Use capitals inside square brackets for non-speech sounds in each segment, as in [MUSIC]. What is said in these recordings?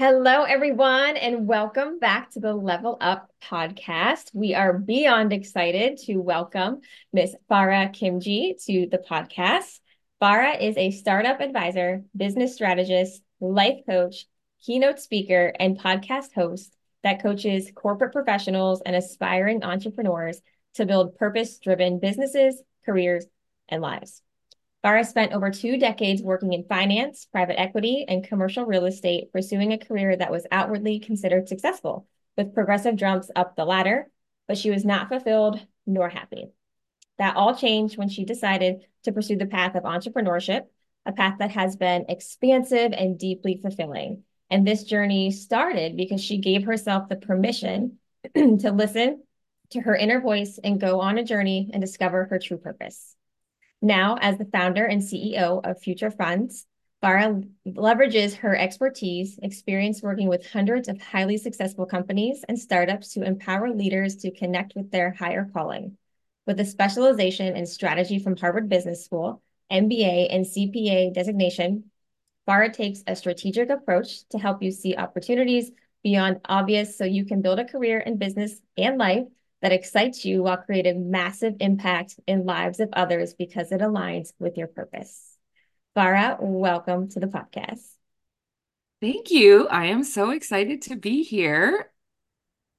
Hello, everyone, and welcome back to the Level Up podcast. We are beyond excited to welcome Miss Farrah Khimji to the podcast. Farrah is a startup advisor, business strategist, life coach, keynote speaker, and podcast host that coaches corporate professionals and aspiring entrepreneurs to build purpose driven businesses, careers, and lives. Farrah spent over two decades working in finance, private equity, and commercial real estate, pursuing a career that was outwardly considered successful, with progressive jumps up the ladder, but she was not fulfilled nor happy. That all changed when she decided to pursue the path of entrepreneurship, a path that has been expansive and deeply fulfilling. And this journey started because she gave herself the permission [CLEARS THROAT] to listen to her inner voice and go on a journey and discover her true purpose. Now, as the founder and CEO of Future Funds, Farrah leverages her expertise, experience working with hundreds of highly successful companies and startups to empower leaders to connect with their higher calling. With a specialization in strategy from Harvard Business School, MBA, and CPA designation, Farrah takes a strategic approach to help you see opportunities beyond obvious so you can build a career in business and life that excites you while creating massive impact in lives of others because it aligns with your purpose. Farrah, welcome to the podcast. Thank you. I am so excited to be here.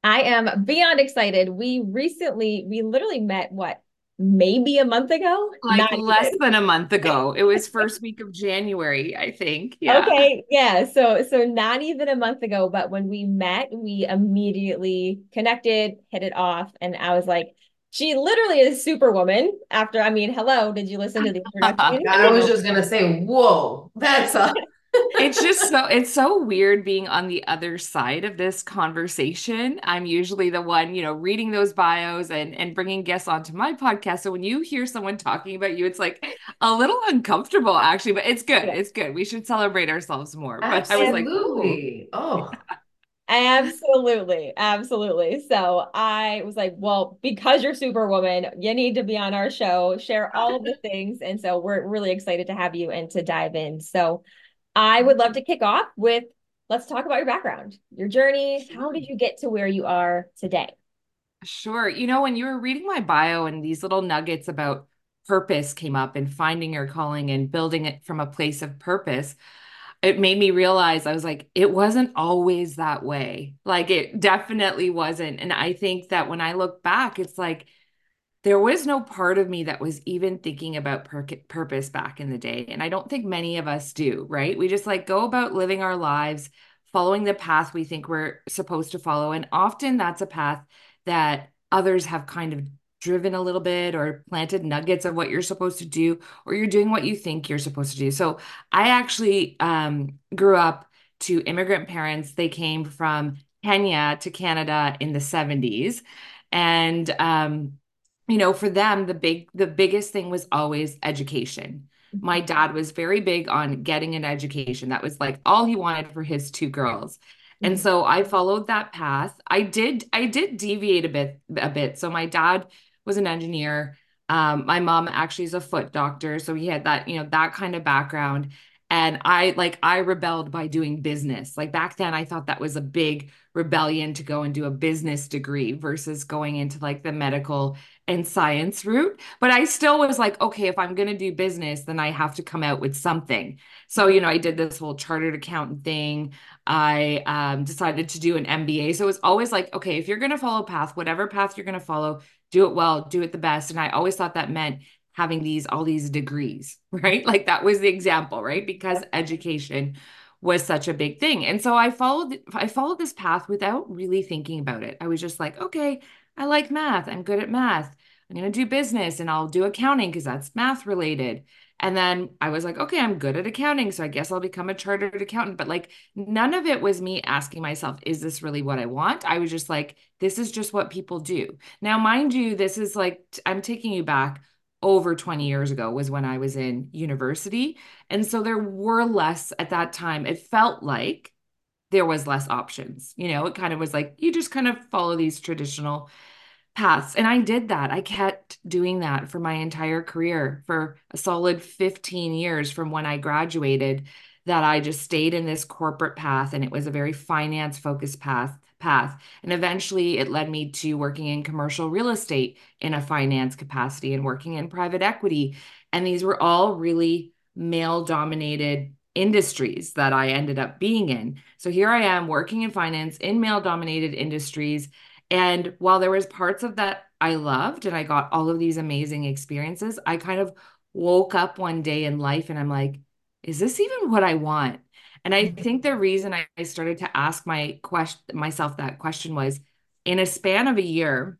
I am beyond excited. We recently, we literally met what maybe a month ago? Like Not less even. than a month ago. [LAUGHS] It was first week of january i think. Yeah. Okay yeah so so not even a month ago but when we met we immediately connected hit it off and i was like she literally is superwoman after i mean hello did you listen to the [LAUGHS] introduction? I was just gonna say whoa that's a it's just so it's so weird being on the other side of this conversation. I'm usually the one, you know, reading those bios and and bringing guests onto my podcast. So when you hear someone talking about you, it's like a little uncomfortable actually, but it's good. It's good. We should celebrate ourselves more. But Absolutely. I was like, oh. [LAUGHS] Absolutely. Absolutely. So I was like, well, because you're Superwoman, you need to be on our show, share all of the things. And so we're really excited to have you and to dive in. So I would love mm-hmm. to kick off with let's talk about your background, your journey. How did you get to where you are today? Sure. You know, when you were reading my bio and these little nuggets about purpose came up and finding your calling and building it from a place of purpose, it made me realize I was like, it wasn't always that way. Like, it definitely wasn't. And I think that when I look back, it's like, there was no part of me that was even thinking about pur- purpose back in the day. And I don't think many of us do, right? We just like go about living our lives, following the path we think we're supposed to follow. And often that's a path that others have kind of driven a little bit or planted nuggets of what you're supposed to do, or you're doing what you think you're supposed to do. So I actually um, grew up to immigrant parents. They came from Kenya to Canada in the 70s. And um, you know for them the big the biggest thing was always education. My mm-hmm. dad was very big on getting an education. That was like all he wanted for his two girls. And mm-hmm. so i followed that path. I did i did deviate a bit a bit. So my dad was an engineer. Um, my mom actually is a foot doctor. So he had that you know that kind of background. And i like i rebelled by doing business. Like back then i thought that was a big rebellion to go and do a business degree versus going into like the medical and science route. But I still was like, okay, if I'm going to do business, then I have to come out with something. So, you know, I did this whole chartered accountant thing. I um, decided to do an MBA. So it was always like, okay, if you're going to follow path, whatever path you're going to follow, do it well, do it the best. And I always thought that meant having these all these degrees, [LAUGHS] right? Like that was the example, right? Because education was such a big thing. And so I followed I followed this path without really thinking about it. I was just like, okay, I like math. I'm good at math. I'm going to do business and I'll do accounting because that's math related. And then I was like, okay, I'm good at accounting. So I guess I'll become a chartered accountant. But like, none of it was me asking myself, is this really what I want? I was just like, this is just what people do. Now, mind you, this is like, I'm taking you back over 20 years ago, was when I was in university. And so there were less at that time. It felt like there was less options. You know, it kind of was like you just kind of follow these traditional paths. And I did that. I kept doing that for my entire career for a solid 15 years from when I graduated. that I just stayed in this corporate path and it was a very finance focused path path and eventually it led me to working in commercial real estate in a finance capacity and working in private equity and these were all really male dominated industries that I ended up being in. So here I am working in finance in male dominated industries and while there was parts of that I loved and I got all of these amazing experiences, I kind of woke up one day in life and I'm like, is this even what I want? And I mm-hmm. think the reason I, I started to ask my question myself that question was in a span of a year,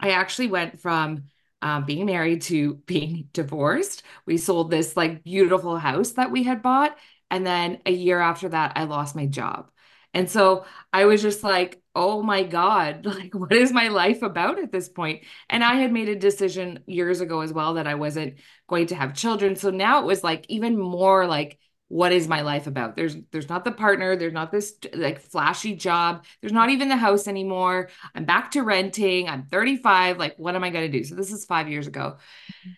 I actually went from um, being married to [LAUGHS] being divorced. We sold this like beautiful house that we had bought. And then a year after that, I lost my job. And so I was just like, oh my God, [LAUGHS] like, what is my life about at this point? And I had made a decision years ago as well that I wasn't going to have children. So now it was like even more like, what is my life about? There's there's not the partner there's not this like flashy job there's not even the house anymore. I'm back to renting i'm 35 like what am i going to do? So this is 5 years ago mm-hmm.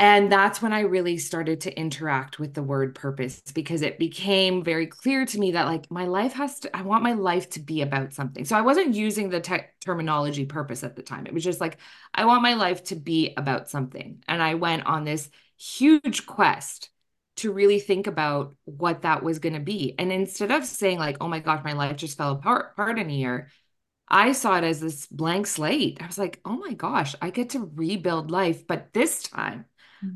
And that's when I really started to interact with the word purpose because it became very clear to me that, like, my life has to, I want my life to be about something. So I wasn't using the te- terminology purpose at the time. It was just like, I want my life to be about something. And I went on this huge quest to really think about what that was going to be. And instead of saying, like, oh my gosh, my life just fell apart, apart in a year, I saw it as this blank slate. I was like, oh my gosh, I get to rebuild life. But this time,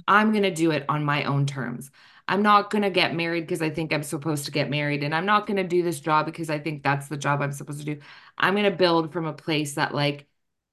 I'm going to do it on my own terms. I'm not going to get married because I think I'm supposed to get married. And I'm not going to do this job because I think that's the job I'm supposed to do. I'm going to build from a place that like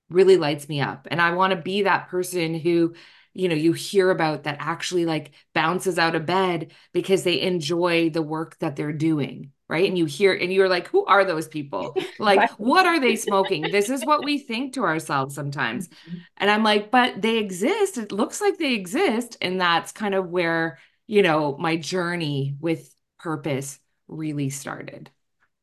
really lights me up. And I want to be that person who, you know, you hear about that actually like bounces out of bed because they enjoy the work that they're doing right and you hear and you're like who are those people [LAUGHS] like what are they smoking this is what we think to ourselves sometimes mm-hmm. and i'm like but they exist it looks like they exist and that's kind of where you know my journey with purpose really started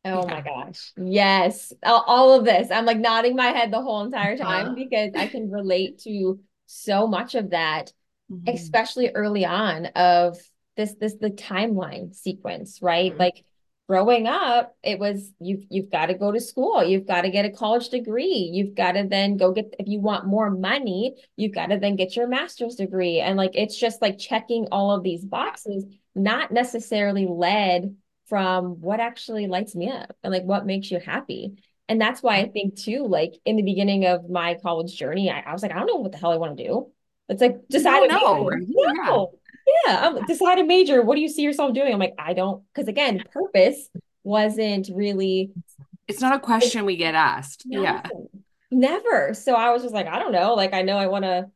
Oh yeah. my gosh. Yes. All of this. I'm like nodding my head the whole entire time uh-huh. because I can relate to so much of that, mm-hmm. especially early on of this this the timeline sequence, right? Mm-hmm. Like growing up it was you've you've got to go to school. You've got to get a college degree. You've got to then go get if you want more money you've got to then get your master's degree. And like it's just like checking all of these boxes not necessarily led from what actually lights me up and like what makes you happy. And that's why i think too like in the beginning of my college journey i, I was like i don't know what the hell i want to do. It's like decide no, no yeah, I'm decide a major. What do you see yourself doing? I'm like, I don't, because again, purpose wasn't really. It's not a question we get asked. No, yeah. Never. So I was just like, I don't know. Like, I know I want to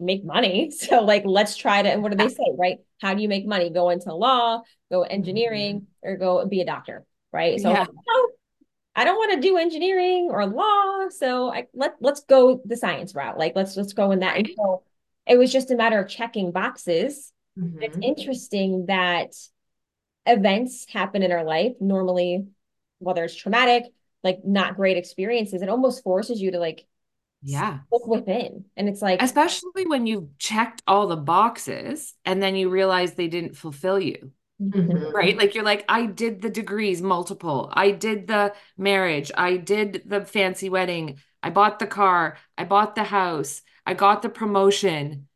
make money. [LAUGHS] So, like, let's try to. And what do they say, right? How do you make money? Go into law, go engineering, mm-hmm. or go be a doctor, right? So, yeah. like, I don't want to do engineering or law. So, I let let's go the science route. Like, let's let's go in that. And so, it was just a matter of checking boxes Mm-hmm. It's interesting that events happen in our life, normally, whether it's traumatic, like not great experiences, it almost forces you to like yeah. look within. And it's like especially when you've checked all the boxes and then you realize they didn't fulfill you. Mm-hmm. right? Like you're like i did the degrees multiple. I did the marriage. I did the fancy wedding. I bought the car. I bought the house. I got the promotion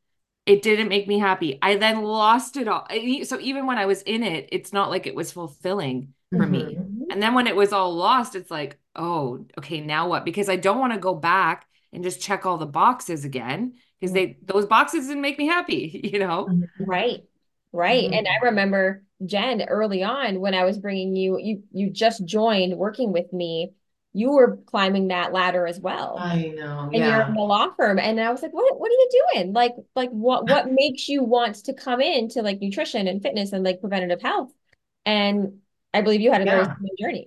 it didn't make me happy. I then lost it all. So even when I was in it, it's not like it was fulfilling for mm-hmm. me. And then when it was all lost, it's like, oh, okay, now what? Because I don't want to go back and just check all the boxes again because they those boxes didn't make me happy, [LAUGHS] you know? Mm-hmm. Right. Right. Mm-hmm. And I remember Jen early on when I was bringing you you you just joined working with me you were climbing that ladder as well. I know. And yeah. you're in the law firm. And I was like, what, what are you doing? Like, like what, [LAUGHS] what makes you want to come into like nutrition and fitness and like preventative health? And I believe you had a yeah. very similar journey.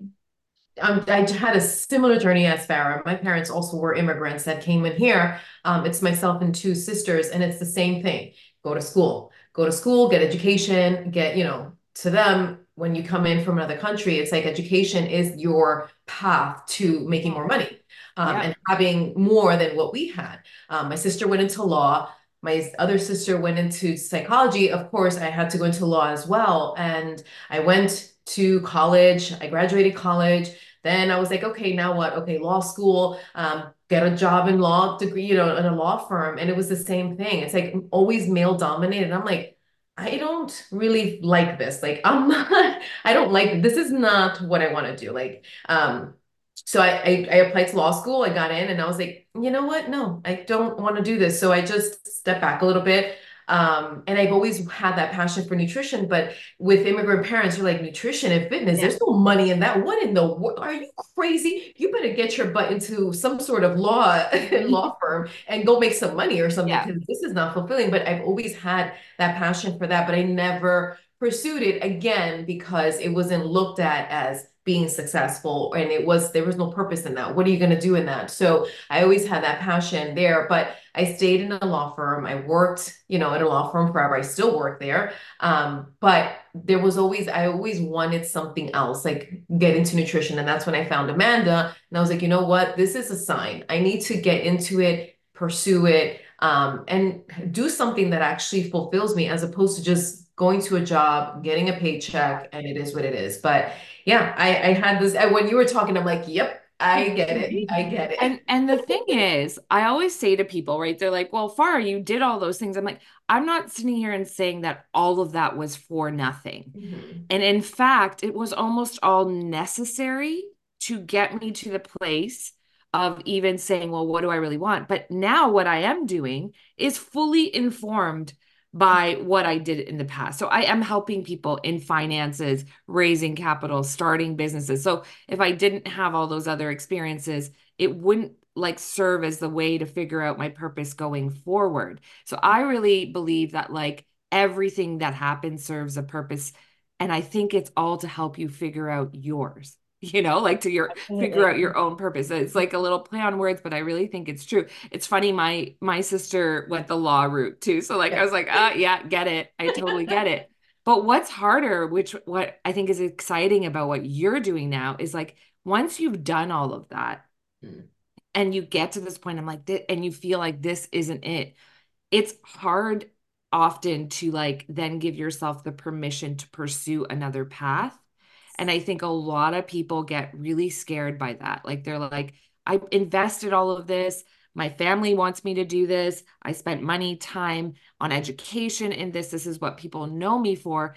Um, I had a similar journey as Farrah. My parents also were immigrants that came in here. Um, it's myself and two sisters, and it's the same thing. Go to school, go to school, get education, get, you know, to them, when you come in from another country, it's like education is your path to making more money um, yeah. and having more than what we had. Um, my sister went into law. my other sister went into psychology. Of course, I had to go into law as well. And I went to college. I graduated college. Then I was like, okay, now what? Okay, law school, um, get a job in law degree, you know, in a law firm. And it was the same thing. It's like always male dominated. I'm like, I don't really like this. Like, I'm [LAUGHS] not, I don't like, this is not what I want to do. Like, um, so I, I, I applied to law school. I got in and I was like, you know what? No, I don't want to do this. So I just stepped back a little bit. Um, and I've always had that passion for nutrition, but with immigrant parents, you're like nutrition and fitness, yeah. there's no money in that. What in the world? Are you crazy? You better get your butt into some sort of law [LAUGHS] law [LAUGHS] firm and go make some money or something because yeah. this is not fulfilling. But I've always had that passion for that, but I never pursued it again because it wasn't looked at as being successful and it was there was no purpose in that what are you going to do in that so i always had that passion there but i stayed in a law firm. I worked you know at a law firm forever. I still work there. Um, but there was always i always wanted something else like get into nutrition. And that's when i found amanda. And i was like you know what? This is a sign. I need to get into it pursue it um, and do something that actually fulfills me as opposed to just going to a job getting a paycheck and it is what it is. But yeah, I, I had this when you were talking, I'm like, yep, I [LAUGHS] get it. I get it. And and the thing is, I always say to people, right? They're like, "Well, Farrah, you did all those things." I'm like, I'm not sitting here and saying that all of that was for nothing. Mm-hmm. And in fact, it was almost all necessary to get me to the place of even saying, "Well, what do I really want?" But now what I am doing is fully informed by what I did in the past. So I am helping people in finances, raising capital, starting businesses. So if I didn't have all those other experiences, it wouldn't like serve as the way to figure out my purpose going forward. So I really believe that like everything that happens serves a purpose and I think it's all to help you figure out yours you know, like to your Absolutely. figure out your own purpose. It's like a little play on words, but I really think it's true. It's funny. My my sister went the law route too, so like. I was like, ah, yeah, get it. I totally get it. But what's harder, which what I think is exciting about what you're doing now, is like once you've done all of that, mm. and you get to this point, I'm like, and you feel like this isn't it. It's hard often to like then give yourself the permission to pursue another path and I think a lot of people get really scared by that. Like they're like, I invested all of this. My family wants me to do this. I spent money, time on education in this. This is what people know me for.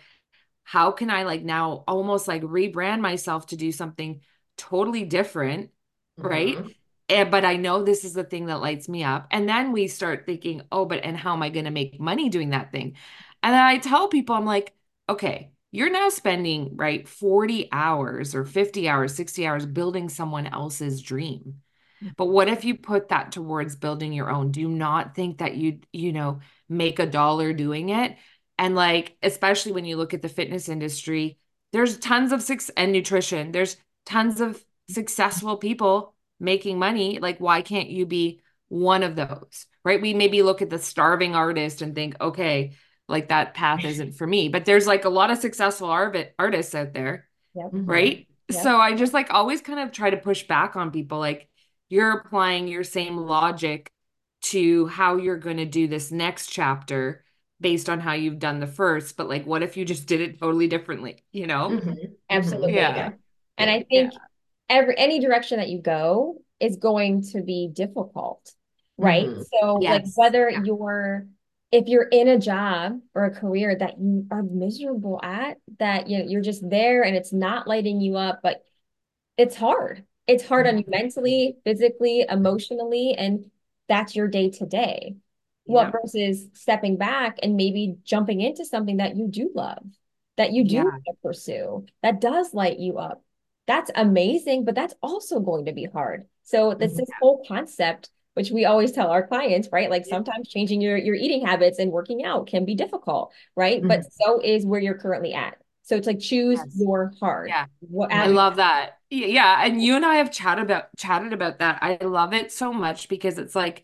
How can I like now almost like rebrand myself to do something totally different? Mm-hmm. Right. And, but I know this is the thing that lights me up. And then we start thinking, oh, but and how am I going to make money doing that thing? And then I tell people, I'm like, okay, you're now spending right 40 hours or 50 hours 60 hours building someone else's dream. Mm. but what if you put that towards building your own? Do not think that you you know make a dollar doing it? And like especially when you look at the fitness industry there's tons of six and nutrition there's tons of successful people making money. Like why can't you be one of those right? We maybe look at the starving artist and think okay like that path isn't for me but there's like a lot of successful art- artists out there yep. Mm-hmm. right yep. so i just like always kind of try to push back on people like you're applying your same logic to how you're going to do this next chapter based on how you've done the first but like what if you just did it totally differently you know mm-hmm. absolutely yeah. yeah. and i think yeah. every any direction that you go is going to be difficult right mm-hmm. so yes. like whether yeah. you're if you're in a job or a career that you are miserable at, that you know, you're just there and it's not lighting you up, but it's hard. It's hard on you mm-hmm. mentally, physically, emotionally, and that's your day to day. What versus stepping back and maybe jumping into something that you do love, that you do yeah. pursue, that does light you up. That's amazing, but that's also going to be hard. So this, mm-hmm. this whole concept which we always tell our clients, right? Like sometimes changing your your eating habits and working out can be difficult, right? Mm-hmm. But so is where you're currently at. So it's like choose yes. your heart. Yeah. What, I love that. Yeah. And you and I have chatted about chatted about that. I love it so much because it's like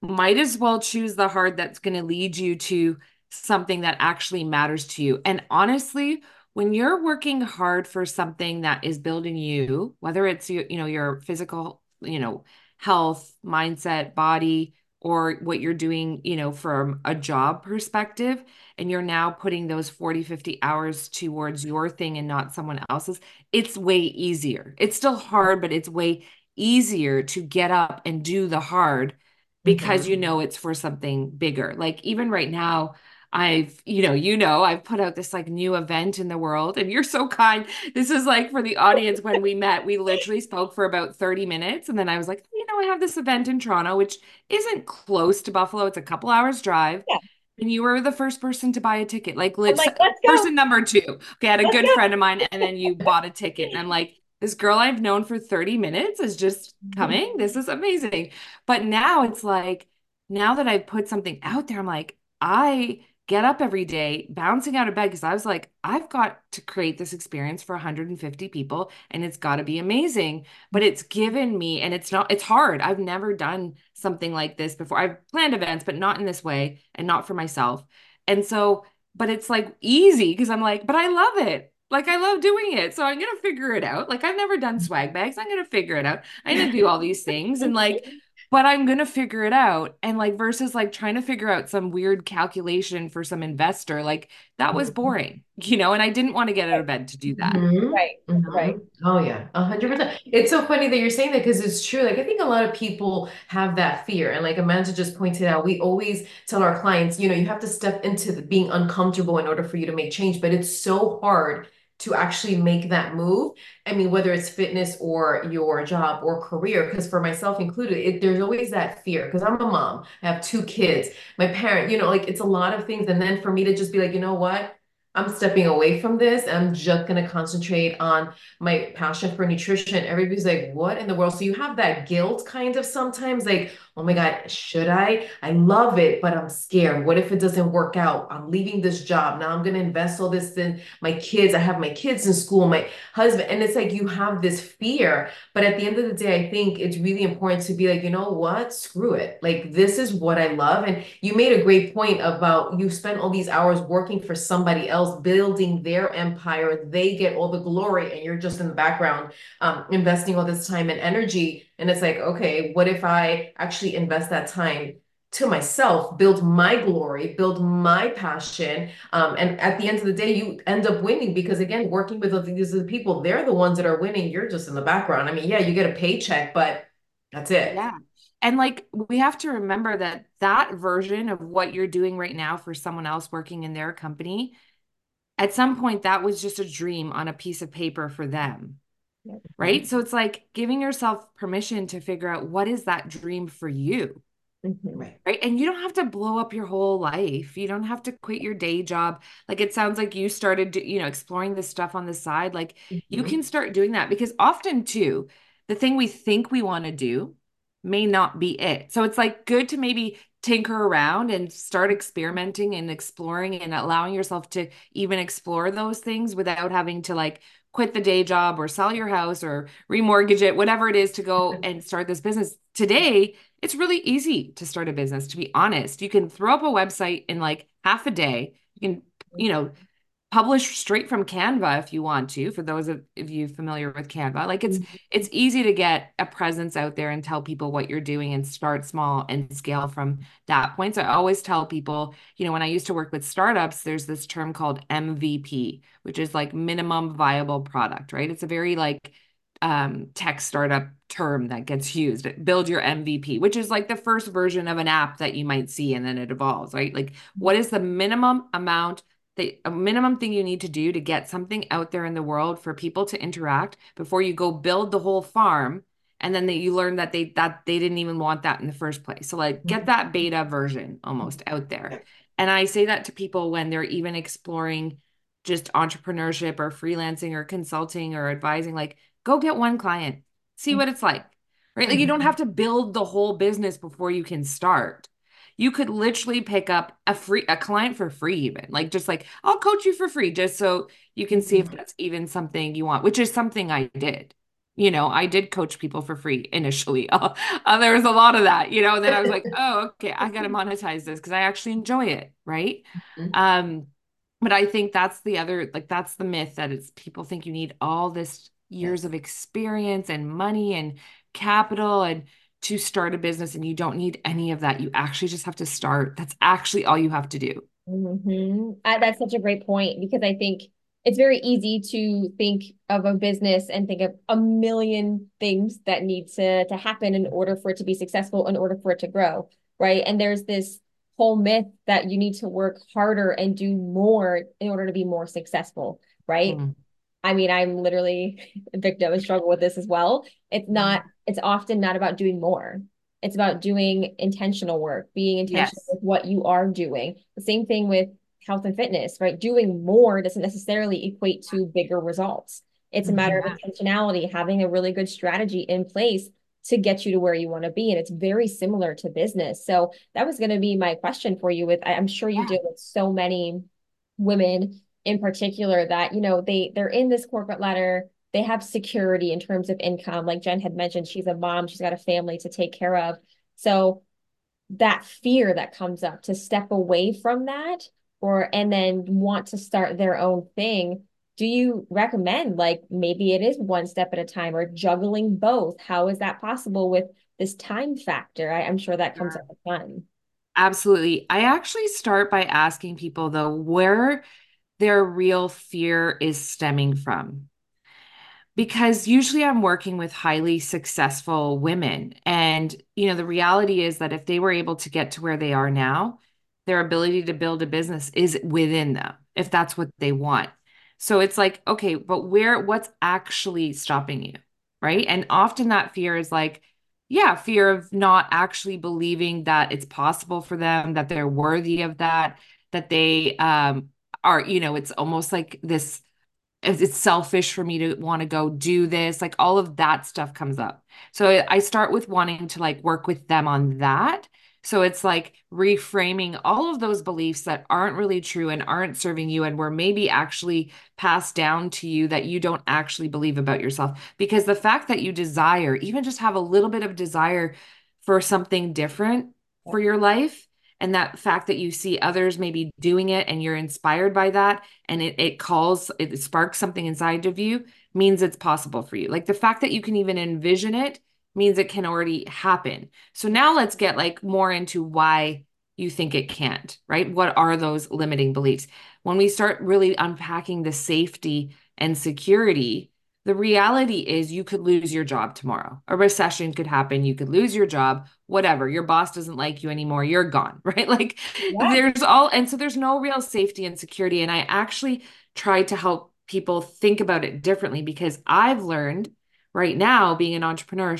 might as well choose the heart that's going to lead you to something that actually matters to you. And honestly, when you're working hard for something that is building you, whether it's you, you know, your physical, you know, health, mindset, body, or what you're doing, you know, from a job perspective, and you're now putting those 40, 50 hours towards your thing and not someone else's, it's way easier. It's still hard, but it's way easier to get up and do the hard because mm-hmm. you know it's for something bigger. Like even right now, I've, you know, you know, I've put out this like new event in the world and you're so kind. This is like for the audience when we met, we literally spoke for about 30 minutes and then I was like, you know, I have this event in Toronto which isn't close to Buffalo. It's a couple hours drive. Yeah. And you were the first person to buy a ticket. Like, like person number two. Okay, I had a let's good go. friend of mine and then you bought a ticket and I'm like, this girl I've known for 30 minutes is just mm-hmm. coming. This is amazing. But now it's like, now that I've put something out there, I'm like, I get up every day bouncing out of bed because I was like, I've got to create this experience for 150 people and it's got to be amazing. But it's given me, and it's not, it's hard. I've never done something like this before. I've planned events, but not in this way and not for myself. And so, but it's like easy because I'm like, but I love it. Like I love doing it. So I'm to figure it out. Like I've never done swag bags. I'm to figure it out. I'm to do all these things. And like, but I'm going to figure it out. And like, versus like trying to figure out some weird calculation for some investor, like that was mm-hmm. boring, you know, and I didn't want to get out of bed to do that. Mm-hmm. Right. Mm-hmm. Right. Oh, yeah. A hundred percent. It's so funny that you're saying that because it's true. Like, I think a lot of people have that fear. And like Amanda just pointed out, we always tell our clients, you know, you have to step into the, being uncomfortable in order for you to make change, but it's so hard to actually make that move. I mean, whether it's fitness or your job or career, because for myself included, it, there's always that fear because I'm a mom, I have two kids, my parent, you know, like it's a lot of things. And then for me to just be like, you know what? I'm stepping away from this. I'm just going to concentrate on my passion for nutrition. Everybody's like, what in the world? So you have that guilt kind of sometimes like, oh my God, should I? I love it, but I'm scared. What if it doesn't work out? I'm leaving this job. Now I'm going to invest all this in my kids. I have my kids in school, my husband. And it's like you have this fear. But at the end of the day, I think it's really important to be like, you know what? Screw it. Like, this is what I love. And you made a great point about you spent all these hours working for somebody else, building their empire. They get all the glory, and you're just in the background um, investing all this time and energy and it's like, okay, what if I actually invest that time to myself, build my glory, build my passion. Um, and at the end of the day, you end up winning because again, working with these people, they're the ones that are winning. You're just in the background. I mean, yeah, you get a paycheck, but that's it. Yeah. And like we have to remember that that version of what you're doing right now for someone else working in their company, at some point that was just a dream on a piece of paper for them right? So it's like giving yourself permission to figure out what is that dream for you mm-hmm. right. right? And you don't have to blow up your whole life. You don't have to quit your day job. Like it sounds like you started you know exploring this stuff on the side. Like mm-hmm. you can start doing that because often too the thing we think we want to do may not be it. So it's like good to maybe tinker around and start experimenting and exploring and allowing yourself to even explore those things without having to like quit the day job or sell your house or remortgage it, whatever it is to go [LAUGHS] and start this business. Today, it's really easy to start a business, to be honest. You can throw up a website in like half a day. You can, you know, publish straight from Canva if you want to, for those of, of you familiar with Canva. Like it's mm-hmm. it's easy to get a presence out there and tell people what you're doing and start small and scale from that point. So I always tell people, you know, when I used to work with startups, there's this term called MVP, which is like minimum viable product, right? It's a very like um, tech startup term that gets used build your mvp which is like the first version of an app that you might see and then it evolves right like what is the minimum amount the minimum thing you need to do to get something out there in the world for people to interact before you go build the whole farm and then they, you learn that they that they didn't even want that in the first place so like get mm-hmm. that beta version almost out there and i say that to people when they're even exploring just entrepreneurship or freelancing or consulting or advising like go get one client see mm-hmm. what it's like right like you don't mm-hmm. have to build the whole business before you can start you could literally pick up a free a client for free even like just like i'll coach you for free just so you can see if mm-hmm. that's even something you want which is something i did you know i did coach people for free initially uh, [LAUGHS] uh, there was a lot of that you know and then i was like oh okay i gotta [LAUGHS] monetize this because i actually enjoy it right mm-hmm. um but i think that's the other like that's the myth that it's people think you need all this years of experience and money and capital and to start a business and you don't need any of that. You actually just have to start. That's actually all you have to do. Mm-hmm. Uh, that's such a great point because I think it's very easy to think of a business and think of a million things that need to to happen in order for it to be successful, in order for it to grow, right? And there's this whole myth that you need to work harder and do more in order to be more successful, right? Mm. I mean, I'm literally a victim and struggle with this as well. It's mm-hmm. not, it's often not about doing more. It's about doing intentional work, being intentional yes. with what you are doing. The same thing with health and fitness, right? Doing more doesn't necessarily equate to bigger results. It's a matter of mm-hmm. intentionality, having a really good strategy in place to get you to where you want to be. And it's very similar to business. So that was going to be my question for you with I'm sure you yeah. deal with so many women in particular that, you know, they they're in this corporate ladder, they have security in terms of income. Like Jen had mentioned, she's a mom, she's got a family to take care of. So that fear that comes up to step away from that or and then want to start their own thing do you recommend like maybe it is one step at a time or juggling both how is that possible with this time factor I, am sure that comes yeah. up a ton absolutely i actually start by asking people though where their real fear is stemming from because usually I'm working with highly successful women. And, you know, the reality is that if they were able to get to where they are now, their ability to build a business is within them if that's what they want. So it's like, okay, but where, what's actually stopping you? Right. And often that fear is like, yeah, fear of not actually believing that it's possible for them, that they're worthy of that, that they um, are, you know, it's almost like this it's selfish for me to want to go do this like all of that stuff comes up so i start with wanting to like work with them on that so it's like reframing all of those beliefs that aren't really true and aren't serving you and were maybe actually passed down to you that you don't actually believe about yourself. Because the fact that you desire, even just have a little bit of desire for something different for your life, and that fact that you see others maybe doing it and you're inspired by that and it, it calls it sparks something inside of you means it's possible for you like the fact that you can even envision it means it can already happen. So now let's get like more into why you think it can't, right? What are those limiting beliefs? When we start really unpacking the safety and security, the reality is you could lose your job tomorrow. A recession could happen. You could lose your job, whatever. Your boss doesn't like you anymore. You're gone, [LAUGHS] right? Like yeah. there's all, and so there's no real safety and security. And I actually try to help people think about it differently because I've learned right now being an entrepreneur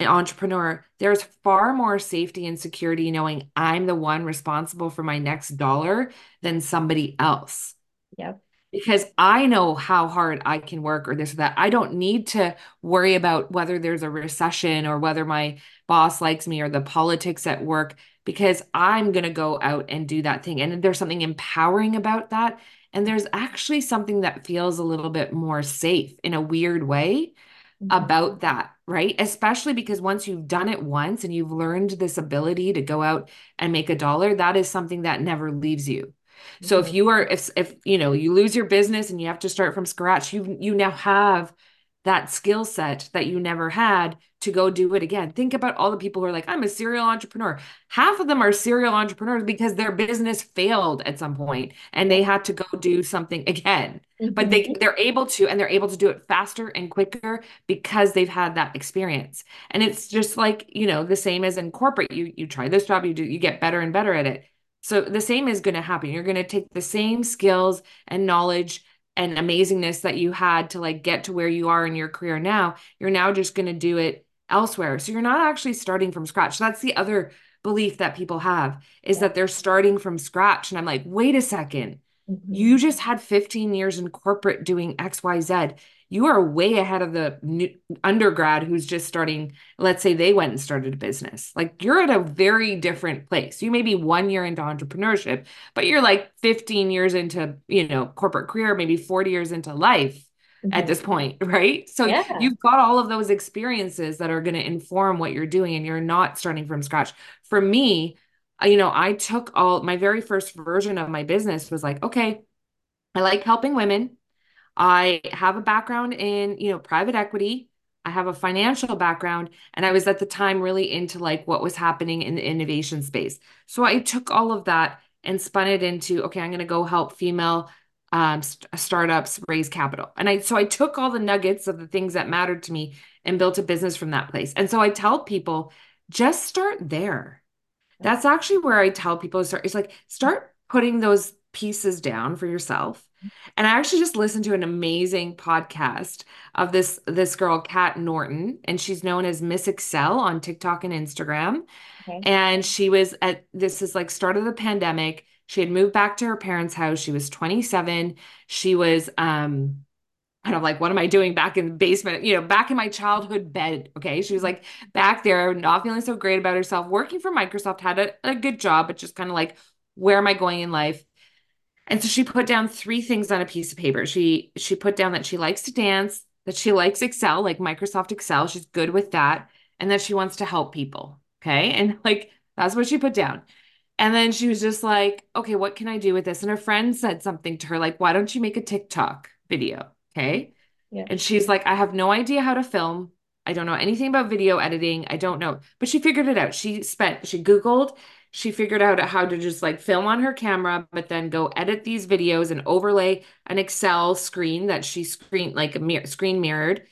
an entrepreneur, there's far more safety and security knowing I'm the one responsible for my next dollar than somebody else. Yep. Because I know how hard I can work or this or that. I don't need to worry about whether there's a recession or whether my boss likes me or the politics at work because I'm going to go out and do that thing. And there's something empowering about that. And there's actually something that feels a little bit more safe in a weird way mm-hmm. about that right? Especially because once you've done it once and you've learned this ability to go out and make a dollar, that is something that never leaves you. So if mm-hmm. you are if if you know, you lose your business and you have to start from scratch, you you now have that skill set that you never had to go do it again. Think about all the people who are like, I'm a serial entrepreneur. Half of them are serial entrepreneurs because their business failed at some point and they had to go do something again. Mm-hmm. But they mm-hmm. they're able to and they're able to do it faster and quicker because they've had that experience. And it's just like, you know, the same as in corporate. You you try this job, you do you get better and better at it. So the same is going to happen. You're going to take the same skills and knowledge and amazingness that you had to like get to where you are in your career now. You're now just going to do it elsewhere. So you're not actually starting from scratch. That's the other belief that people have is yeah. that they're starting from scratch. And I'm like, wait a 2nd mm-hmm. You just had 15 years in corporate doing XYZ. You are way ahead of the new undergrad who's just starting. Let's say they went and started a business. Like you're at a very different place. You may be one year into entrepreneurship, but you're like 15 years into, you know, corporate career, maybe 40 years into life mm-hmm. at this point, [LAUGHS] right? So yeah. you've got all of those experiences that are going to inform what you're doing and you're not starting from scratch. For me, you know, I took all my very first version of my business was like, okay, I like helping women. I have a background in, you know, private equity. I have a financial background and I was at the time really into like what was happening in the innovation space. So I took all of that and spun it into okay, I'm going to go help female um, st- startups raise capital. And I so I took all the nuggets of the things that mattered to me and built a business from that place. And so I tell people just start there. That's actually where I tell people to start. It's like start putting those pieces down for yourself. And I actually just listened to an amazing podcast of this this girl Kat Norton and she's known as Miss Excel on TikTok and Instagram. Okay. And she was at this is like start of the pandemic. She had moved back to her parents' house. She was 27. She was um kind of like, what am I doing back in the basement? You know, back in my childhood bed. Okay. She was like back there, not feeling so great about herself, working for Microsoft, had a, a good job, but just kind of like, where am I going in life? And so she put down three things on a piece of paper. She she put down that she likes to dance, that she likes Excel, like Microsoft Excel. She's good with that, and that she wants to help people. Okay. And like that's what she put down. And then she was just like, okay, what can I do with this? And her friend said something to her, like, why don't you make a TikTok video? Okay. Yeah. And she's like, I have no idea how to film. I don't know anything about video editing. I don't know. But she figured it out. She spent, she Googled, she figured out how to just like film on her camera, but then go edit these videos and overlay an Excel screen that she screen like a mirror, screen mirrored,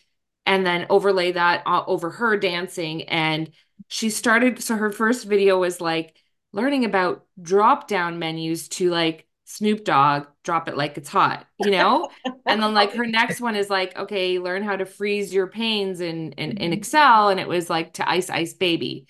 and then overlay that over her dancing. And she started. So her first video was like learning about drop down menus to like Snoop Dogg, drop it like it's hot, you know? [LAUGHS] and then like her next one is like, okay, learn how to freeze your panes in in, in mm-hmm. Excel. And it was like to ice ice baby.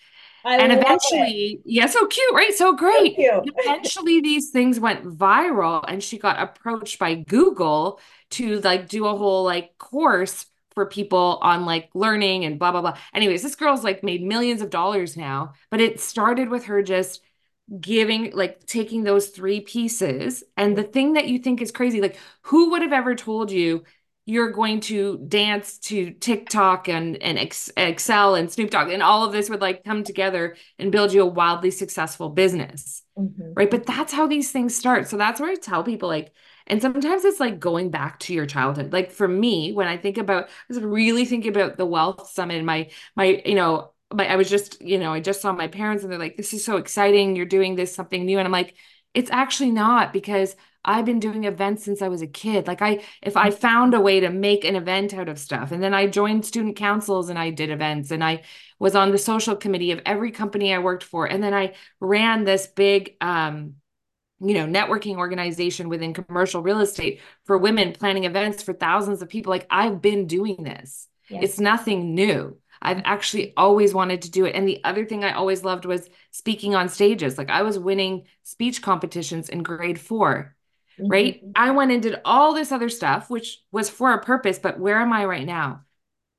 I and eventually, it. yeah, so cute, right? So great. So [LAUGHS] eventually, these things went viral, and she got approached by Google to like do a whole like course for people on like learning and blah blah blah. Anyways, this girl's like made millions of dollars now, but it started with her just giving like taking those three pieces and the thing that you think is crazy like who would have ever told you you're going to dance to TikTok and and Excel and Snoop Dogg and all of this would like come together and build you a wildly successful business. Mm-hmm. Right? But that's how these things start. So that's where I tell people like and sometimes it's like going back to your childhood. Like for me, when I think about I was really thinking about the Wellth Summit my my you know, my I was just, you know, I just saw my parents and they're like this is so exciting. You're doing this something new and I'm like it's actually not because I've been doing events since I was a kid. Like I if I found a way to make an event out of stuff and then I joined student councils and I did events and I was on the social committee of every company I worked for and then I ran this big um you know networking organization within commercial real estate for women planning events for thousands of people like I've been doing this. Yes. It's nothing new. I've actually always wanted to do it. And the other thing I always loved was speaking on stages. Like I was winning speech competitions in grade 4 mm-hmm. right? I went and did all this other stuff, which was for a purpose, but where am I right now?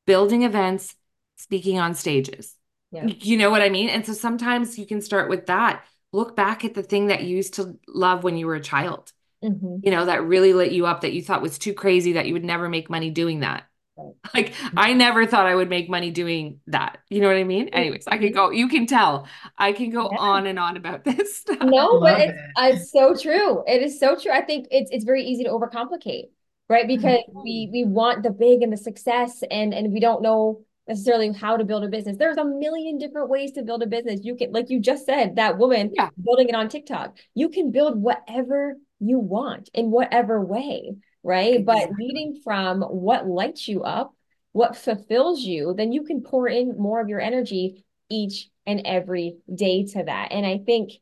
Building events, speaking on stages. Yeah. You know what I mean? And so sometimes you can start with that. Look back at the thing that you used to love when you were a child, mm-hmm. you know, that really lit you up, that you thought was too crazy, that you would never make money doing that. [LAUGHS] Like I never thought I would make money doing that. You know what I mean? Anyways, I can go. You can tell. I can go yeah. on and on about [LAUGHS] this stuff. No, but it's, it. it's so true. It is so true. I think it's it's very easy to overcomplicate, right? Because mm-hmm. we we want the big and the success, and and we don't know necessarily how to build a business. There's a million different ways to build a business. You can, like you just said, that woman yeah. building it on TikTok. You can build whatever you want in whatever way right? Exactly. But leading from what lights you up, what fulfills you, then you can pour in more of your energy each and every day to that. And I think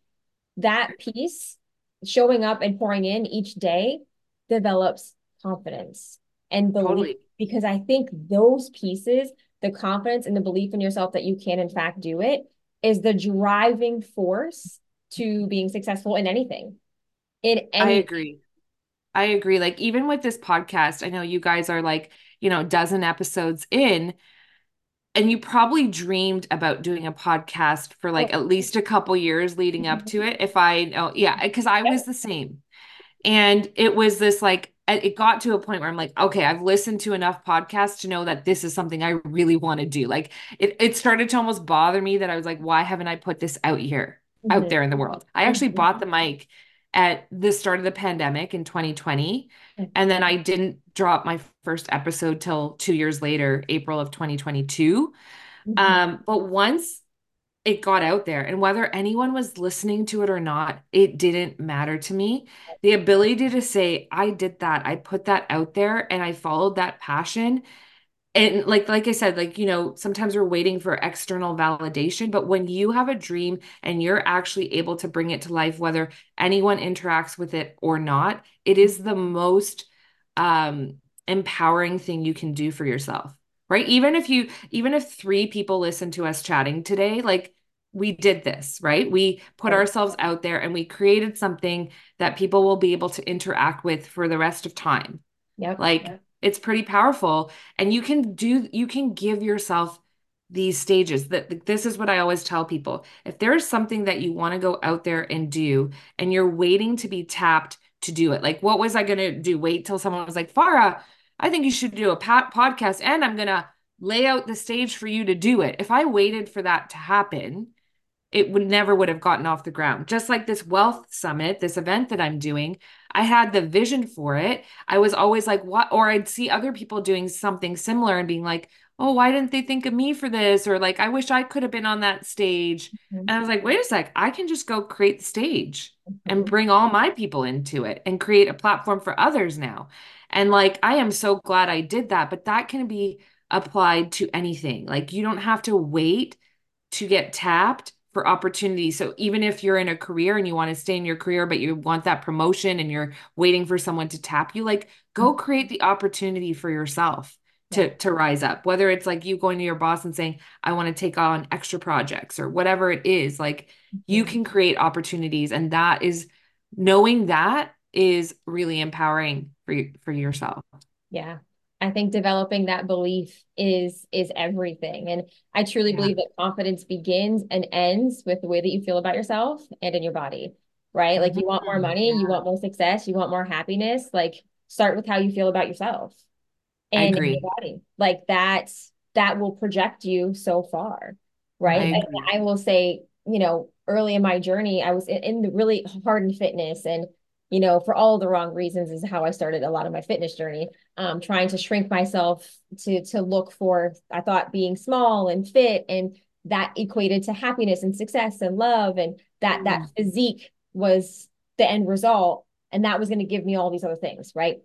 that piece, showing up and pouring in each day, develops confidence and belief. Totally. Because I think those pieces, the confidence and the belief in yourself that you can, in fact, do it, is the driving force to being successful in anything. In any- I agree. I agree. Like even with this podcast, I know you guys are like, you know, a dozen episodes in and you probably dreamed about doing a podcast for like at least a couple years leading up to it if I know yeah, cuz I was the same. And it was this like it got to a point where I'm like, okay, I've listened to enough podcasts to know that this is something I really want to do. Like it it started to almost bother me that I was like, why haven't I put this out here, mm-hmm. out there in the world? I actually mm-hmm. bought the mic at the start of the pandemic in 2020. And then I didn't drop my first episode till two years later, April of 2022. Mm-hmm. Um, but once it got out there and whether anyone was listening to it or not, it didn't matter to me. The ability to say, I did that, I put that out there and I followed that passion and like like i said like you know sometimes we're waiting for external validation but when you have a dream and you're actually able to bring it to life whether anyone interacts with it or not it is the most um empowering thing you can do for yourself right? Even if you even if three people listen to us chatting today like we did this right? We put ourselves out there and we created something that people will be able to interact with for the rest of time. Yeah like yep it's pretty powerful and you can do you can give yourself these stages that this is what I always tell people. If there's something that you want to go out there and do and you're waiting to be tapped to do it. Like what was I going to do? Wait till someone was like, "Farrah, I think you should do a podcast and I'm going to lay out the stage for you to do it." If I waited for that to happen, it would never would have gotten off the ground. Just like this Wellth Summit, this event that I'm doing, I had the vision for it. I was always like, what? Or I'd see other people doing something similar and being like, oh, why didn't they think of me for this? Or like, I wish I could have been on that stage. Mm-hmm. And I was like, wait a sec, I can just go create the stage mm-hmm. and bring all my people into it and create a platform for others now. And like, I am so glad I did that. But that can be applied to anything. Like, you don't have to wait to get tapped for opportunities. So even if you're in a career and you want to stay in your career, but you want that promotion and you're waiting for someone to tap you, like go mm-hmm. create the opportunity for yourself to to rise up. Whether it's like you going to your boss and saying, I want to take on extra projects or whatever it is, like you mm-hmm. can create opportunities. And that is knowing that is really empowering for you for yourself. Yeah. I think developing that belief is is everything. And I truly yeah. believe that confidence begins and ends with the way that you feel about yourself and in your body. Right? Like you want more money, yeah. you want more success, you want more happiness, like start with how you feel about yourself and your body. Like that's that will project you so far. Right. I, I will say, you know, early in my journey, I was in, in the really hard in fitness and you know, for all the wrong reasons is how I started a lot of my fitness journey. Um, trying to shrink myself to to look for, I thought being small and fit and that equated to happiness and success and love and that mm. that physique was the end result and that was going to give me all these other things, right?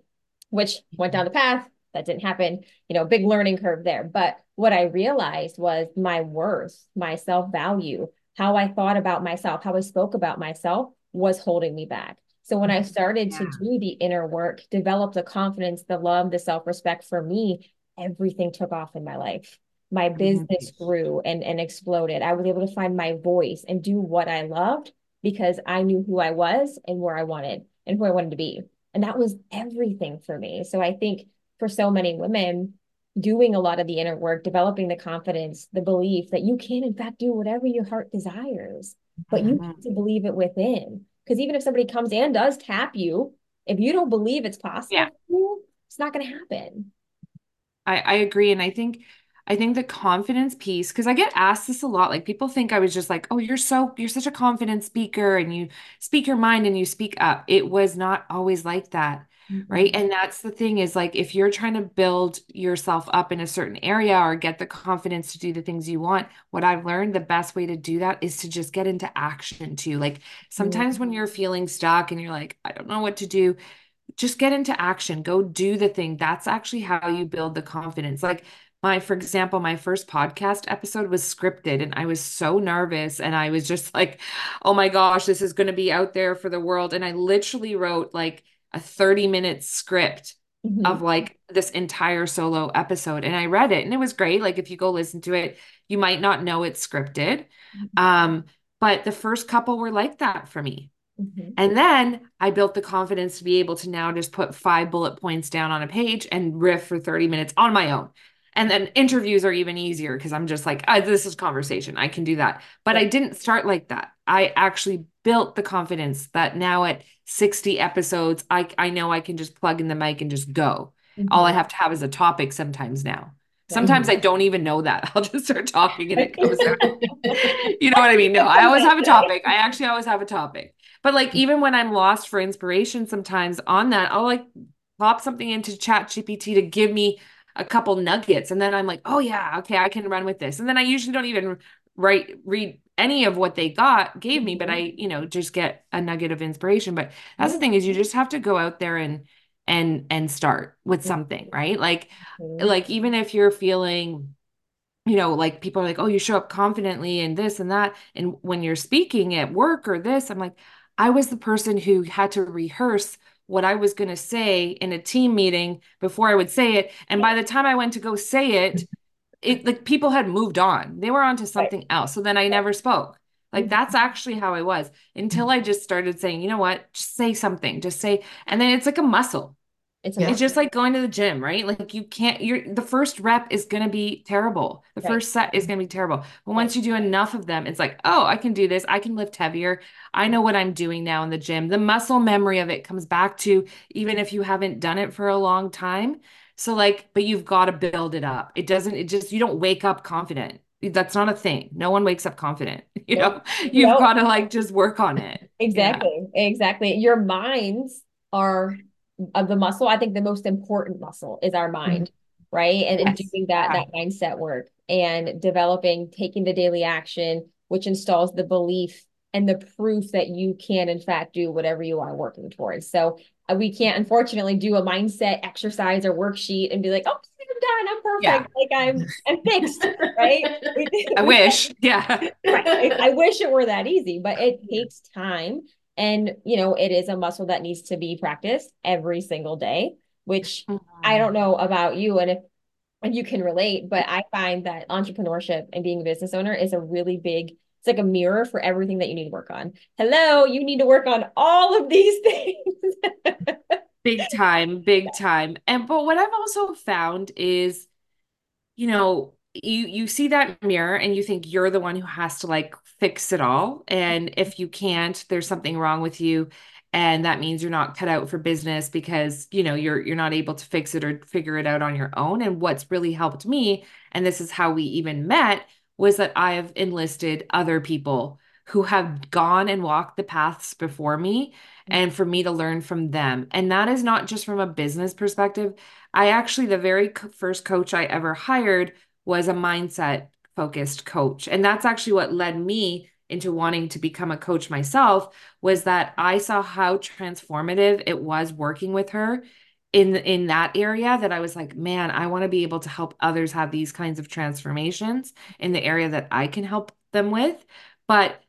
Which went down the path that didn't happen, you know, big learning curve there. But what I realized was my worth, my self value, how I thought about myself, how I spoke about myself was holding me back. So when I started yeah. to do the inner work, develop the confidence, the love, the self-respect for me, everything took off in my life. My business mm-hmm. grew and, and exploded. I was able to find my voice and do what I loved because I knew who I was and where I wanted and who I wanted to be. And that was everything for me. So I think for so many women, doing a lot of the inner work, developing the confidence, the belief that you can, in fact, do whatever your heart desires, but you mm-hmm. have to believe it within. Because even if somebody comes and does tap you, if you don't believe it's possible, yeah. it's not going to happen. I, I agree. And I think, I think the confidence piece, because I get asked this a lot. Like people think I was just like, oh, you're so, you're such a confident speaker and you speak your mind and you speak up. It was not always like that. Right? And that's the thing is like if you're trying to build yourself up in a certain area or get the confidence to do the things you want what i've learned the best way to do that is to just get into action too. Like sometimes mm-hmm. when you're feeling stuck and you're like i don't know what to do just get into action. Go do the thing. That's actually how you build the confidence. Like my for example my first podcast episode was scripted and i was so nervous and i was just like oh my gosh this is going to be out there for the world. And i literally wrote like a 30 minute script mm-hmm. of like this entire solo episode and I read it and it was great like if you go listen to it you might not know it's scripted mm-hmm. um but the first couple were like that for me mm-hmm. and then I built the confidence to be able to now just put five bullet points down on a page and riff for 30 minutes on my own and then interviews are even easier because I'm just like, oh, this is conversation. I can do that. But I didn't start like that. I actually built the confidence that now at 60 episodes, I, I know I can just plug in the mic and just go. Mm-hmm. All I have to have is a topic sometimes now. Sometimes I don't even know that. [LAUGHS] I'll just start talking and it goes out. [LAUGHS] you know what I mean? No, I always have a topic. I actually always have a topic. But like even when I'm lost for inspiration sometimes on that, I'll like pop something into ChatGPT to give me a couple nuggets and then I'm like, "Oh yeah, okay, I can run with this." And then I usually don't even write read any of what they got gave me, but Mhm. I, you know, just get a nugget of inspiration. But that's the thing is you just have to go out there and and and start with something, right? Like Mhm. like even if you're feeling you know like people are like oh you show up confidently and this and that and when you're speaking at work or this i'm like i was the person who had to rehearse what i was going to say in a team meeting before i would say it and by the time i went to go say it it like people had moved on they were on to something else so then i never spoke like Mhm. that's actually how i was until i just started saying you know what just say something just say and then it's like a muscle It's Yeah. it's just like going to the gym, right? Like you can't, you're the first rep is going to be terrible. The Right. first set is going to be terrible. But once you do enough of them, it's like, oh, I can do this. I can lift heavier. I know what I'm doing now in the gym. The muscle memory of it comes back to even if you haven't done it for a long time. So, like, but you've got to build it up. It doesn't, it just, you don't wake up confident. That's not a thing. No one wakes up confident. [LAUGHS] You know, you've Nope. got to like just work on it. Yeah. Exactly. Exactly. Your minds are of the muscle. I think the most important muscle is our mind, right? And, and doing that Yeah. that mindset work and developing, taking the daily action, which installs the belief and the proof that you can in fact do whatever you are working towards. So uh, Uh, we can't unfortunately do a mindset exercise or worksheet and be like, oh, I'm done, I'm perfect, like I'm I'm fixed, right? [LAUGHS] I wish. Yeah. Right. I, I wish it were that easy, but it takes time. And, you know, it is a muscle that needs to be practiced every single day, which I don't know about you and if and you can relate, but I find that entrepreneurship and being a business owner is a really big, it's like a mirror for everything that you need to work on. Hello, you need to work on all of these [LAUGHS] things. Big time, big time. And but what I've also found is, you know, you you see that mirror and you think you're the one who has to like fix it all. And if you can't, there's something wrong with you. And that means you're not cut out for business because, you know, you're you're not able to fix it or figure it out on your own. And what's really helped me, and this is how we even met, was that I have enlisted other people who have gone and walked the paths before me mm. and for me to learn from them. And that is not just from a business perspective. I actually, the very first coach I ever hired was a mindset focused coach. And that's actually what led me into wanting to become a coach myself was that I saw how transformative it was working with her in in that area that I was like, man, I want to be able to help others have these kinds of transformations in the area that I can help them with. But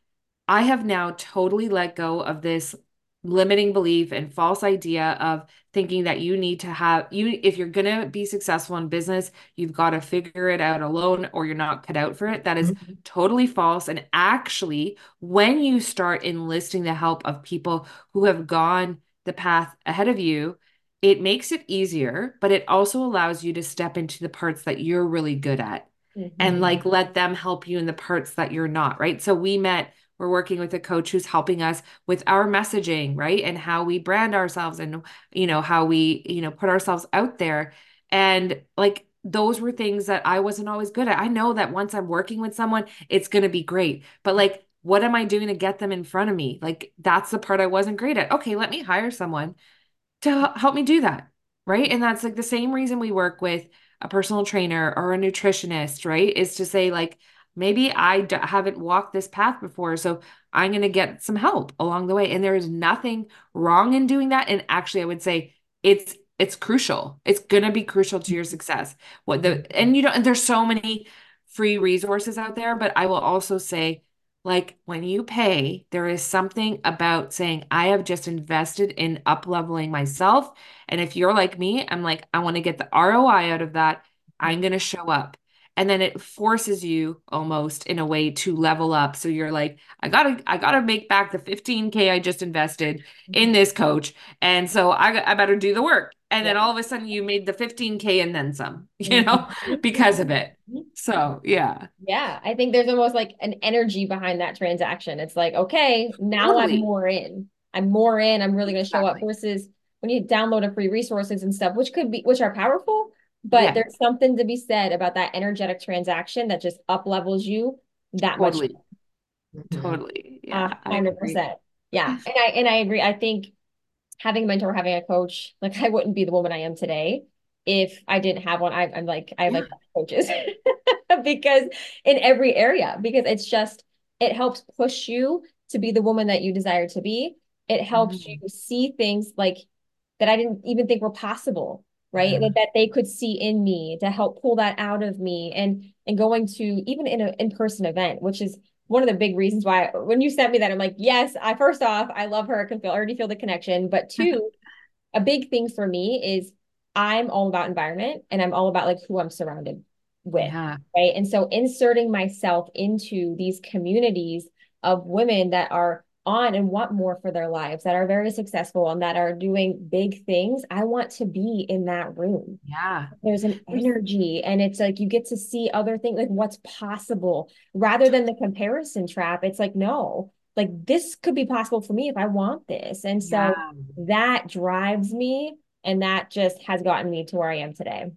I have now totally let go of this limiting belief and false idea of thinking that you need to have you if you're going to be successful in business you've got to figure it out alone or you're not cut out for it. That is mm-hmm. totally false. And actually when you start enlisting the help of people who have gone the path ahead of you it makes it easier but it also allows you to step into the parts that you're really good at and mm-hmm. like let them help you in the parts that you're not right? So we met we're working with a coach who's helping us with our messaging right? And how we brand ourselves and you know how we you know put ourselves out there. And like those were things that I wasn't always good at. I know that once I'm working with someone it's going to be great but like what am I doing to get them in front of me? Like that's the part I wasn't great at. Okay let me hire someone to help me do that right and that's like the same reason we work with a personal trainer or a nutritionist right is to say like maybe I d- haven't walked this path before, so I'm going to get some help along the way. And there is nothing wrong in doing that. And actually, I would say it's it's crucial. It's going to be crucial to your success. What the and you know, and there's so many free resources out there, but I will also say like when you pay, there is something about saying, I have just invested in up leveling myself. And if you're like me, I'm like, I want to get the ROI out of that. Mm-hmm. I'm going to show up and then it forces you almost in a way to level up. So you're like i gotta i gotta make back the 15k i just invested in mm-hmm. this coach. And so i, I better do the work. And then all of a sudden you made the 15k and then some [LAUGHS] you know mm-hmm. because of it. Mm-hmm. So yeah. Yeah, I think there's almost like an energy behind that transaction. It's like, okay, now I'm more in. I'm more in. I'm really going to show up. Exactly. versus when you download a free resources and stuff, which could be, which are powerful, but Yeah. there's something to be said about that energetic transaction that just up levels you that much. totally Mhm. totally yeah I hundred agree. percent. Yeah. And I and I agree. I think having a mentor, having a coach, like I wouldn't be the woman I am today if I didn't have one. I, am like, I like [GASPS] coaches [LAUGHS] because in every area, because it's just, it helps push you to be the woman that you desire to be. It helps mm-hmm. you see things like that I didn't even think were possible, right? Yeah. That, that they could see in me to help pull that out of me and and going to even in an in-person event, which is one of the big reasons why when you sent me that, I'm like, yes, I first off, I love her. I can feel already feel the connection. But mm-hmm. two, a big thing for me is I'm all about environment and I'm all about like who I'm surrounded with. Yeah. Right. And so inserting myself into these communities of women that are on and want more for their lives that are very successful and that are doing big things i want to be in that room. Yeah. There's an energy and it's like you get to see other things like what's possible. Rather than the comparison trap it's like no like this could be possible for me if i want this. And so yeah. that drives me and that just has gotten me to where i am today.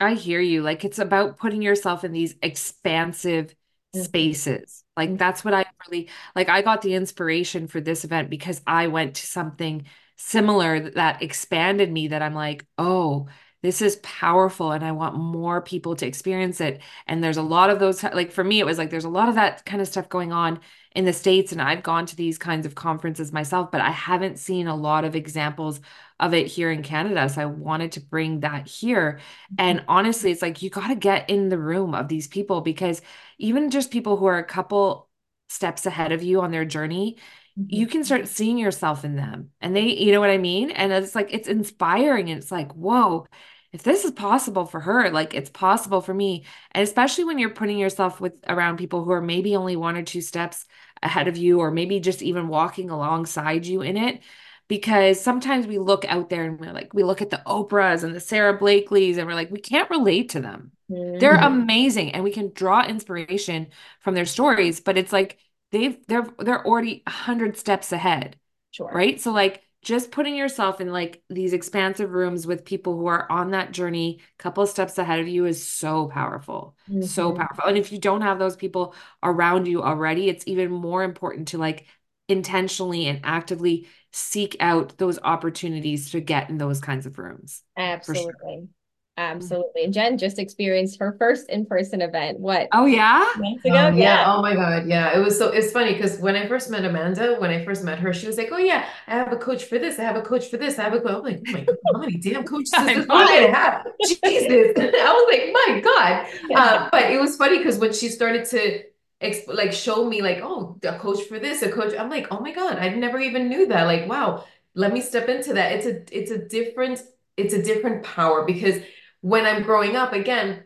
I hear you. Like it's about putting yourself in these expansive. Spaces. Like that's what I really like. I got the inspiration for this event because I went to something similar that expanded me that I'm like, oh, this is powerful and I want more people to experience it. And there's a lot of those, like for me, it was like there's a lot of that kind of stuff going on in the States. And I've gone to these kinds of conferences myself, but I haven't seen a lot of examples of it here in Canada. So I wanted to bring that here. And mm-hmm. honestly, it's like you got to get in the room of these people because even just people who are a couple steps ahead of you on their journey, you can start seeing yourself in them. And they, you know what I mean? And it's like, it's inspiring. And it's like, whoa, if this is possible for her, like it's possible for me. And especially when you're putting yourself with around people who are maybe only one or two steps ahead of you, or maybe just even walking alongside you in it. Because sometimes we look out there and we're like, we look at the Oprahs and the Sara Blakely's, and we're like, we can't relate to them. Mm-hmm. They're amazing and we can draw inspiration from their stories, but it's like they've they're they're already a hundred steps ahead. Sure. Right. So like just putting yourself in like these expansive rooms with people who are on that journey a couple steps ahead of you is so powerful mm-hmm. so powerful and if you don't have those people around you already it's even more important to like intentionally and actively seek out those opportunities to get in those kinds of rooms absolutely. Absolutely. And Jen just experienced her first in-person event. What? Oh yeah. Months ago? Um, yeah. yeah. Oh my God. Yeah. It was so it's funny because when I first met Amanda, when I first met her, she was like, Oh yeah, I have a coach for this. I have a coach for this. I have a coach. I'm like, oh my God, how many damn coaches does [LAUGHS] this woman have? Jesus. [LAUGHS] I was like, my God. Yeah. Uh, but it was funny because when she started to exp- like show me like, oh, a coach for this, a coach, I'm like, oh my God, I never even knew that. Like, wow, let me step into that. It's a it's a different, it's a different power because when I'm growing up, again,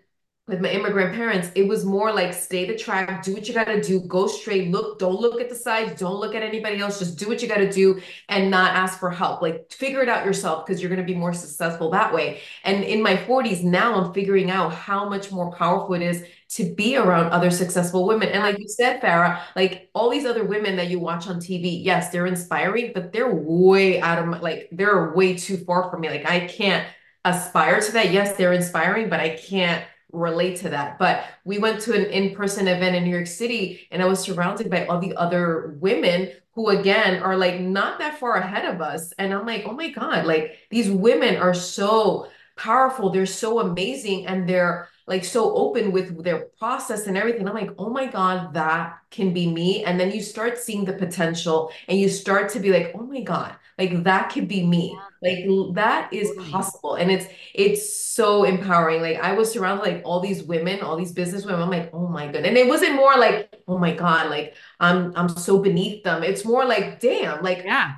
with my immigrant parents, it was more like stay the track, do what you got to do, go straight, look, don't look at the sides, don't look at anybody else, just do what you got to do and not ask for help. Like figure it out yourself because you're going to be more successful that way. And in my 40s, now I'm figuring out how much more powerful it is to be around other successful women. And like you said, Farrah, like all these other women that you watch on TV, yes, they're inspiring, but they're way out of my, like, they're way too far from me. Like I can't aspire to that. Yes, they're inspiring, but I can't relate to that. But we went to an in-person event in New York City and I was surrounded by all the other women who again are like not that far ahead of us. And I'm like, oh my God, like these women are so powerful. They're so amazing and they're like so open with their process and everything. I'm like, oh my God, that can be me. And then you start seeing the potential and you start to be like, oh my God, like that could be me. Like that is possible. And it's it's so empowering. Like I was surrounded like all these women, all these business women. I'm like, oh my god. And it wasn't more like, oh my God, like I'm I'm so beneath them. It's more like, damn, like yeah.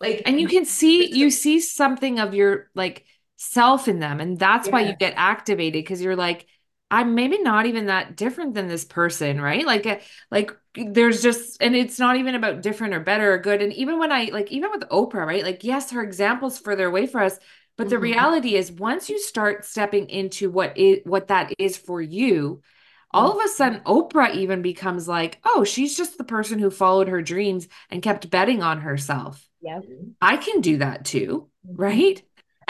Like and you can see you see something of your like self in them. And that's yeah. why you get activated because you're like, I'm maybe not even that different than this person, right? Like, uh, like there's just, and it's not even about different or better or good. And even when I like, even with Oprah, right? Like, yes, her examples further away for us, but mm-hmm. the reality is, once you start stepping into what is what that is for you, all of a sudden Oprah even becomes like, oh, she's just the person who followed her dreams and kept betting on herself. Yeah, I can do that too, mm-hmm. right?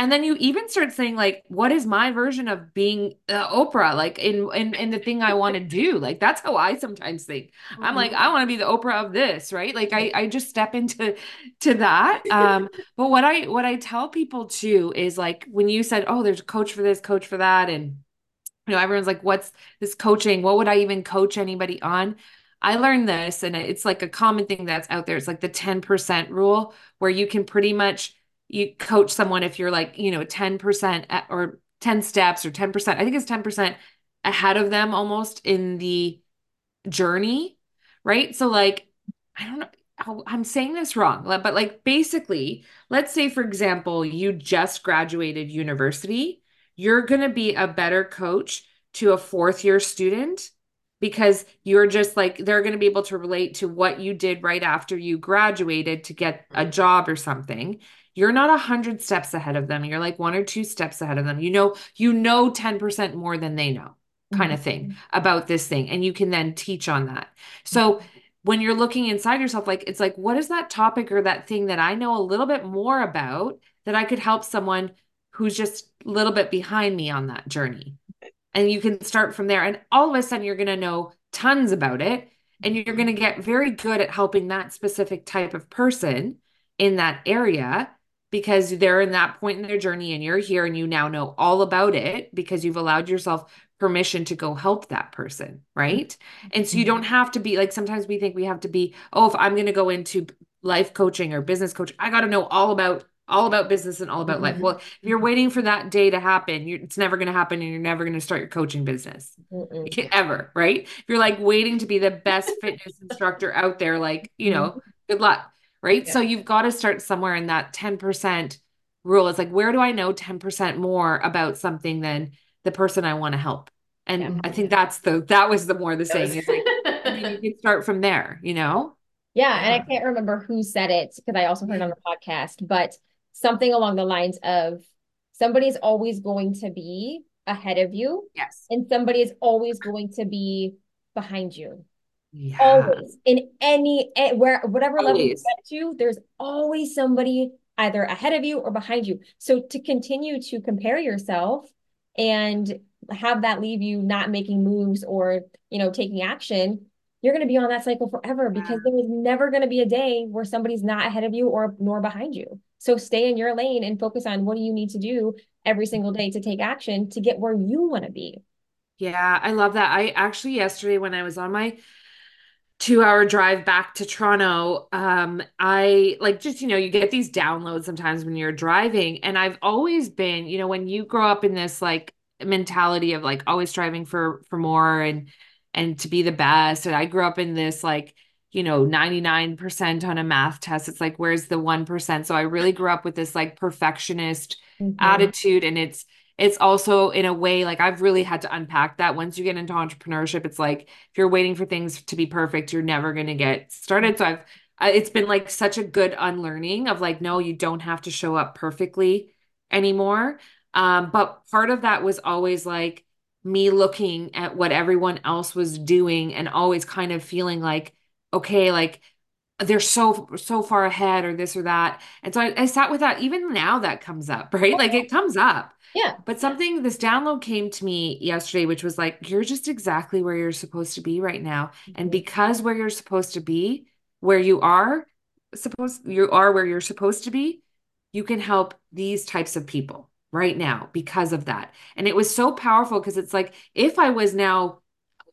And then you even start saying like what is my version of being uh, oprah? Like in, in in the thing i want to do. Like that's how i sometimes think. Mm-hmm. i'm like i want to be the oprah of this right? Like i i just step into to that. Um [LAUGHS] but what i what i tell people too is like when you said oh there's a coach for this coach for that and you know everyone's like what's this coaching? What would i even coach anybody on? I learned this, and it's like a common thing that's out there. It's like the 10% rule, where you can pretty much you coach someone if you're like, you know, 10% or 10 steps or 10%. I think it's 10% ahead of them almost in the journey, right? So like I don't know I'm saying this wrong, but like basically, let's say for example, you just graduated university, you're going to be a better coach to a fourth year student because you're just like they're going to be able to relate to what you did right after you graduated to get a job or something you're not a hundred steps ahead of them. You're like one or two steps ahead of them. You know you know 10% more than they know kind mm-hmm. of thing mm-hmm. about this thing and you can then teach on that. So when you're looking inside yourself like it's like what is that topic or that thing that i know a little bit more about that i could help someone who's just a little bit behind me on that journey? And you can start from there and all of a sudden you're going to know tons about it and you're going to get very good at helping that specific type of person in that area because they're in that point in their journey and you're here and you now know all about it because you've allowed yourself permission to go help that person, right? And so you don't have to be like sometimes we think we have to be, oh, if I'm going to go into life coaching or business coaching, I got to know all about all about business and all about mm-hmm. life. Well, if you're waiting for that day to happen, it's never going to happen and you're never going to start your coaching business [LAUGHS] ever, right? If you're like waiting to be the best fitness instructor out there, like, you know, mm-hmm. good luck right? Yeah. So you've got to start somewhere in that 10% rule. It's like, where do I know 10% more about something than the person I want to help? And yeah. I think that's the, that was the more the saying is like, you [LAUGHS] can start from there, you know? Yeah. And I can't remember who said it because I also heard on the podcast, but something along the lines of somebody's always going to be ahead of you. Yes. And somebody is always going to be behind you. Yeah. Always in any eh, where whatever always. level you get to, there's always somebody either ahead of you or behind you. So to continue to compare yourself and have that leave you not making moves or you know taking action, you're going to be on that cycle forever because there is never going to be a day where somebody's not ahead of you or nor behind you. So stay in your lane and focus on what do you need to do every single day to take action to get where you want to be. Yeah, I love that. I actually yesterday when I was on my two hour drive back to Toronto, um, I like just, you know, you get these downloads sometimes when you're driving. And I've always been, you know, when you grow up in this like mentality of like always striving for for more and and to be the best. And I grew up in this like, you know, 99% on a math test. It's like, where's the 1%? So I really grew up with this like perfectionist mm-hmm. attitude. And it's it's also in a way like I've really had to unpack that. Once you get into entrepreneurship, it's like if you're waiting for things to be perfect, you're never going to get started. So I've it's been like such a good unlearning of like no, you don't have to show up perfectly anymore. Um, but part of that was always like me looking at what everyone else was doing and always kind of feeling like okay, like they're so so far ahead or this or that. And so I, I sat with that. Even now, that comes up, [LAUGHS] right? Like it comes up yeah. But something, this download came to me yesterday, which was like, you're just exactly where you're supposed to be right now. Mm-hmm. And because where you're supposed to be, where you are supposed, you are where you're supposed to be, you can help these types of people right now because of that. And it was so powerful because it's like, if I was now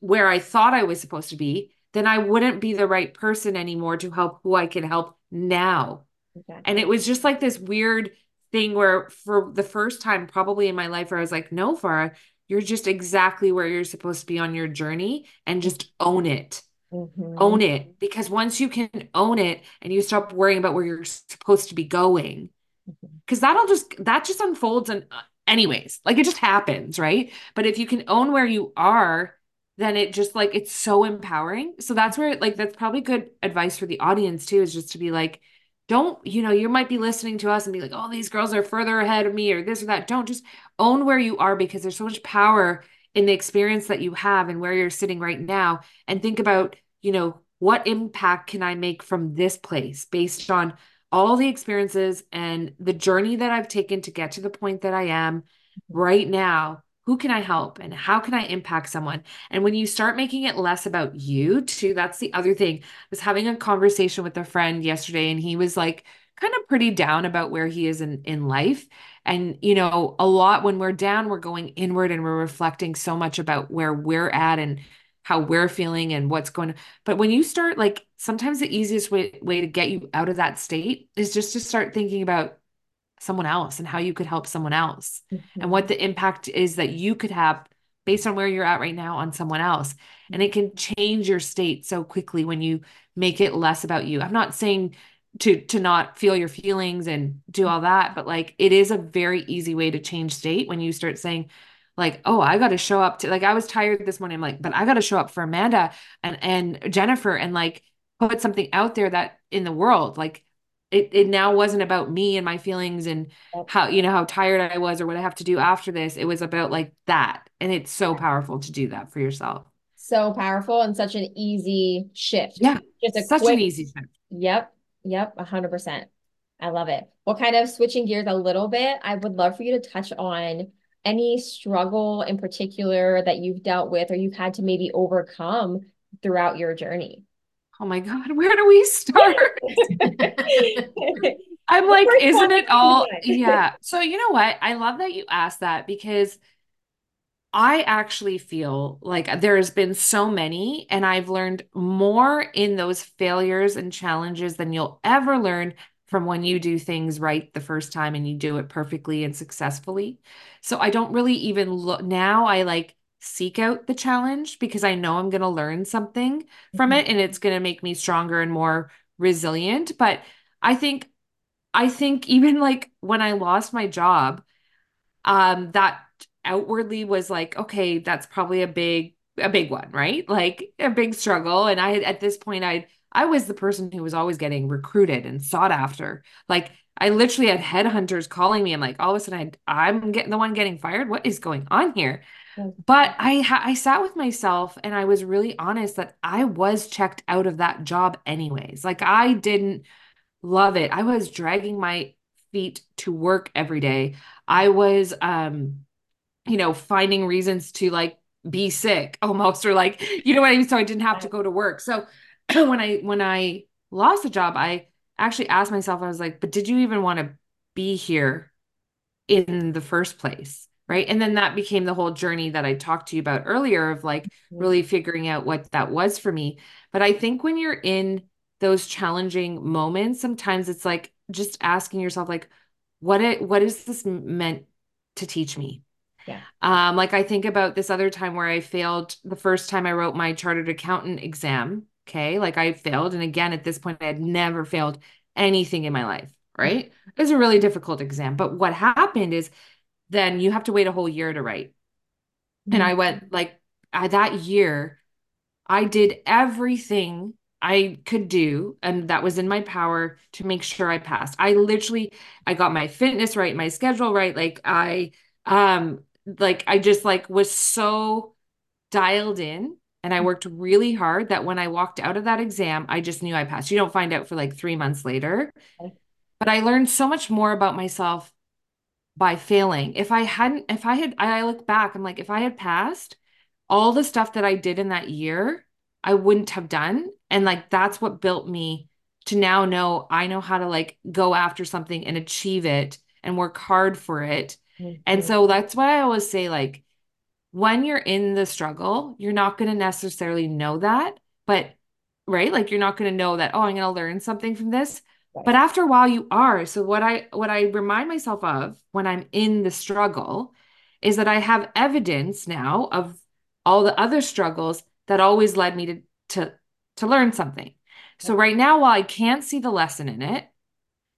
where I thought I was supposed to be, then I wouldn't be the right person anymore to help who I can help now. Exactly. And it was just like this weird thing where for the first time probably in my life where I was like, no, Farrah, you're just exactly where you're supposed to be on your journey and just own it. Mm-hmm. Own it. Because once you can own it and you stop worrying about where you're supposed to be going, because mm-hmm. that'll just that just unfolds and uh, anyways, like it just happens, right? But if you can own where you are, then it just like it's so empowering. So that's where like that's probably good advice for the audience too, is just to be like, don't you know you might be listening to us and be like oh these girls are further ahead of me or this or that don't just own where you are because there's so much power in the experience that you have and where you're sitting right now and think about you know what impact can i make from this place based on all the experiences and the journey that I've taken to get to the point that I am right now. Who can I help and how can I impact someone? And when you start making it less about you, too, that's the other thing. I was having a conversation with a friend yesterday, and he was like, kind of pretty down about where he is in in life and you know a lot when we're down we're going inward and we're reflecting so much about where we're at and how we're feeling and what's going on. But when you start like sometimes the easiest way, way to get you out of that state is just to start thinking about someone else and how you could help someone else mm-hmm. and what the impact is that you could have based on where you're at right now on someone else. And it can change your state so quickly when you make it less about you. I'm not saying to to not feel your feelings and do all that, but like it is a very easy way to change state when you start saying, like, oh, I got to show up to like I was tired this morning. I'm like, but I got to show up for Amanda and and Jennifer and like put something out there that in the world, like it it now wasn't about me and my feelings and how you know how tired I was or what I have to do after this. It was about like that. And it's so powerful to do that for yourself. So powerful and such an easy shift. Yeah. Just a such quick, an easy shift. Yep. Yep. A hundred percent. I love it. Well, kind of switching gears a little bit, I would love for you to touch on any struggle in particular that you've dealt with or you've had to maybe overcome throughout your journey? Oh my God, [LAUGHS] where do we start? [LAUGHS] I'm like, isn't it all? Yeah. So, you know what? I love that you asked that because I actually feel like there has been so many, and I've learned more in those failures and challenges than you'll ever learn from when you do things right the first time and you do it perfectly and successfully. So I don't really even look now, I like seek out the challenge because I know I'm going to learn something from mm-hmm. it and it's going to make me stronger and more resilient. But I think, I think [LAUGHS] even like when I lost my job, um, that outwardly was like, okay, that's probably a big, a big one, right? Like a big struggle. And I, at this point, I'd, I was the person who was always getting recruited and sought after. Like I literally had headhunters calling me. I'm like, all of a sudden, I, I'm getting the one getting fired. What is going on here? But I I sat with myself and I was really honest that I was checked out of that job anyways. Like I didn't love it. I was dragging my feet to work every day. I was um you know finding reasons to like be sick almost or like you know what I mean so I didn't have to go to work. So [CLEARS THROAT] when I when I lost the job, I actually asked myself, I was like, but did you even want to be here in the first place? Right. And then that became the whole journey that I talked to you about earlier of like mm-hmm. really figuring out what that was for me. But I think when you're in those challenging moments, sometimes it's like just asking yourself, like, what it what is this meant to teach me? Yeah. Um, like I think about this other time where I failed the first time I wrote my chartered accountant exam Okay. Like I failed. And again, at this point, I had never failed anything in my life. Right. It was a really difficult exam. But what happened is then you have to wait a whole year to write. Mm-hmm. And I went like I, that year, I did everything I could do and that was in my power to make sure I passed. I literally I got my fitness right, my schedule right. Like I um like I just like was so dialed in and I worked really hard that when I walked out of that exam, I just knew I passed. You don't find out for like three months later. But I learned so much more about myself by failing. If I hadn't, if I had, I look back, I'm like, if I had passed all the stuff that I did in that year, I wouldn't have done. And like, that's what built me to now know I know how to like go after something and achieve it and work hard for it. Mm-hmm. And so that's why I always say, like, when you're in the struggle, you're not going to necessarily know that, but right? Like you're not going to know that, oh, I'm going to learn something from this. Right. But after a while you are. So what I what I remind myself of when I'm in the struggle is that I have evidence now of all the other struggles that always led me to to to learn something. So right now while I can't see the lesson in it,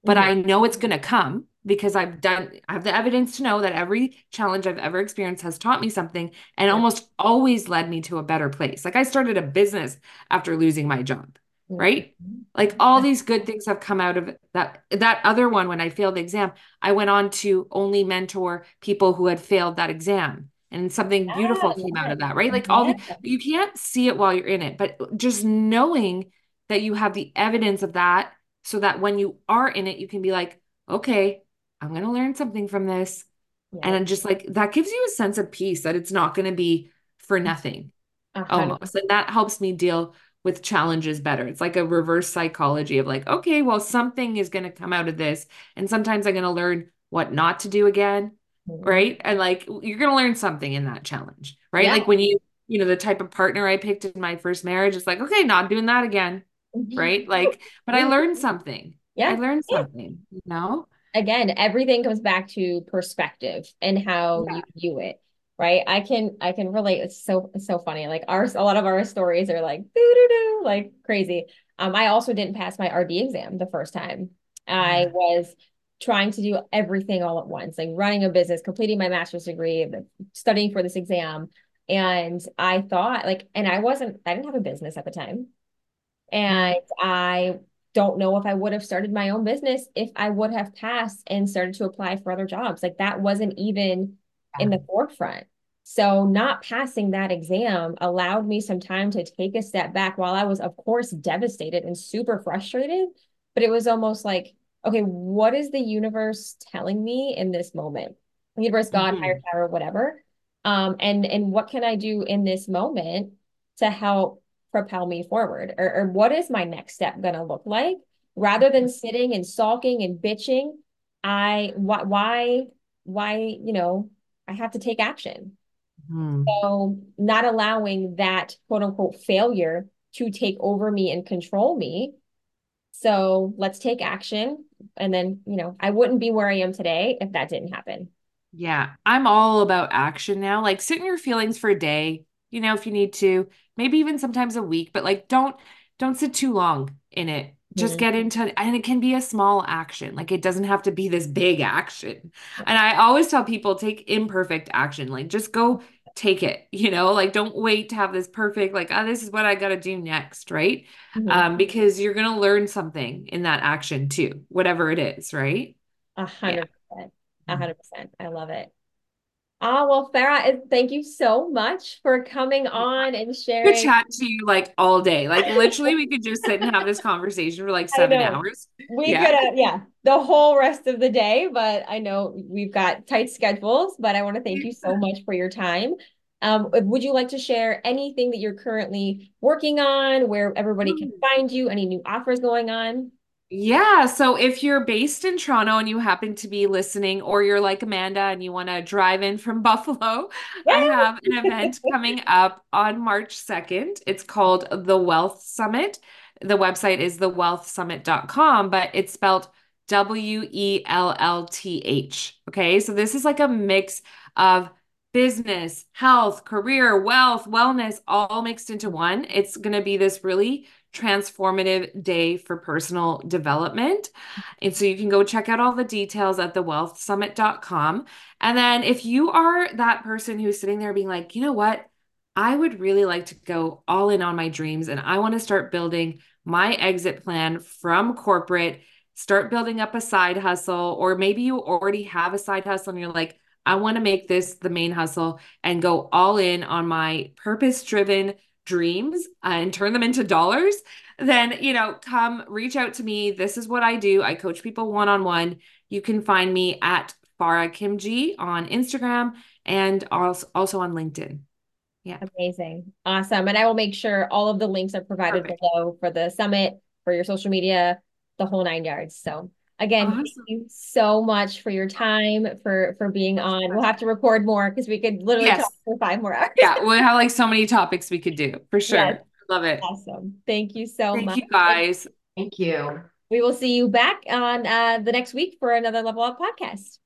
but mm-hmm. I know it's going to come, because I've done, I have the evidence to know that every challenge I've ever experienced has taught me something and almost always led me to a better place. Like I started a business after losing my job, right? Mm-hmm. Like all these good things have come out of that. That other one, when I failed the exam, I went on to only mentor people who had failed that exam. And something beautiful ah, came out of that, right? Like all the, you can't see it while you're in it, but just knowing that you have the evidence of that so that when you are in it, you can be like, okay, I'm going to learn something from this. Yeah. And just like that gives you a sense of peace that it's not going to be for mm-hmm. nothing almost. And that helps me deal with challenges better. It's like a reverse psychology of like, okay, well, something is going to come out of this. And sometimes I'm going to learn what not to do again. Mm-hmm. Right. And like, you're going to learn something in that challenge. Right. Yeah. Like when you, you know, the type of partner I picked in my first marriage, it's like, okay, not doing that again. Mm-hmm. Right. Like, but I learned something. Yeah. I learned something, you know? Again, everything comes back to perspective and how yeah. you view it right? I can I can relate. It's so it's so funny. Like our a lot of our stories are like doo doo doo like crazy. Um, I also didn't pass my RD exam the first time. I was trying to do everything all at once, like running a business, completing my master's degree, studying for this exam. And I thought like, and I wasn't, I didn't have a business at the time. And I don't know if I would have started my own business if I would have passed and started to apply for other jobs. Like that wasn't even in the forefront. So not passing that exam allowed me some time to take a step back while I was, of course, devastated and super frustrated. But it was almost like, okay, what is the universe telling me in this moment? The universe, God, mm-hmm. higher power, whatever. Um, and and what can I do in this moment to help propel me forward? Or, or what is my next step gonna look like? Rather than sitting and sulking and bitching, I why why why, you know, I have to take action. Hmm. So, not allowing that quote unquote failure to take over me and control me. So, let's take action. And then, you know, I wouldn't be where I am today if that didn't happen. Yeah, I'm all about action now. Like, sit in your feelings for a day, you know, if you need to, maybe even sometimes a week, but like, don't don't sit too long in it just get into and it can be a small action like it doesn't have to be this big action and i always tell people take imperfect action like just go take it you know like don't wait to have this perfect like oh this is what i got to do next right? Mm-hmm. um because you're going to learn something in that action too whatever it is right? A hundred percent. A hundred percent. I love it Ah, well, Farrah, thank you so much for coming on and sharing. Could chat to you like all day. Like literally, we could just sit and have this [LAUGHS] conversation for like seven hours. We yeah. could, uh, yeah, the whole rest of the day. But I know we've got tight schedules. But I want to thank you so much for your time. Um, would you like to share anything that you're currently working on, where everybody can hmm. find you? Any new offers going on? Yeah. So if you're based in Toronto and you happen to be listening, or you're like Amanda and you want to drive in from [LAUGHS] Buffalo, I have an event coming up on March 2nd. It's called the Wellth Summit. The website is thewellthsummit.com, but it's spelled W E L L T H. Okay. So this is like a mix of business, health, career, wealth, wellness, all mixed into one. It's going to be this really transformative day for personal development. And so you can go check out all the details at thewellthsummit.com. And then if you are that person who's sitting there being like, you know what? I would really like to go all in on my dreams and I want to start building my exit plan from corporate, start building up a side hustle, or maybe you already have a side hustle and you're like, I want to make this the main hustle and go all in on my purpose driven dreams uh, and turn them into dollars, then, you know, come reach out to me. This is what I do. I coach people one on one. You can find me at Farrah Khimji on Instagram and also, also on LinkedIn. Yeah. Amazing. Awesome. And I will make sure all of the links are provided Perfect. below for the summit, for your social media, the whole nine yards. So Again, awesome. thank you so much for your time for for being on. We'll have to record more because we could literally yes. talk for five more [LAUGHS] hours. Yeah, we have like so many topics we could do for sure. Yes. Love it. Awesome. Thank you so thank much. you guys. Thank you. We will see you back on uh, the next week for another Level Up podcast.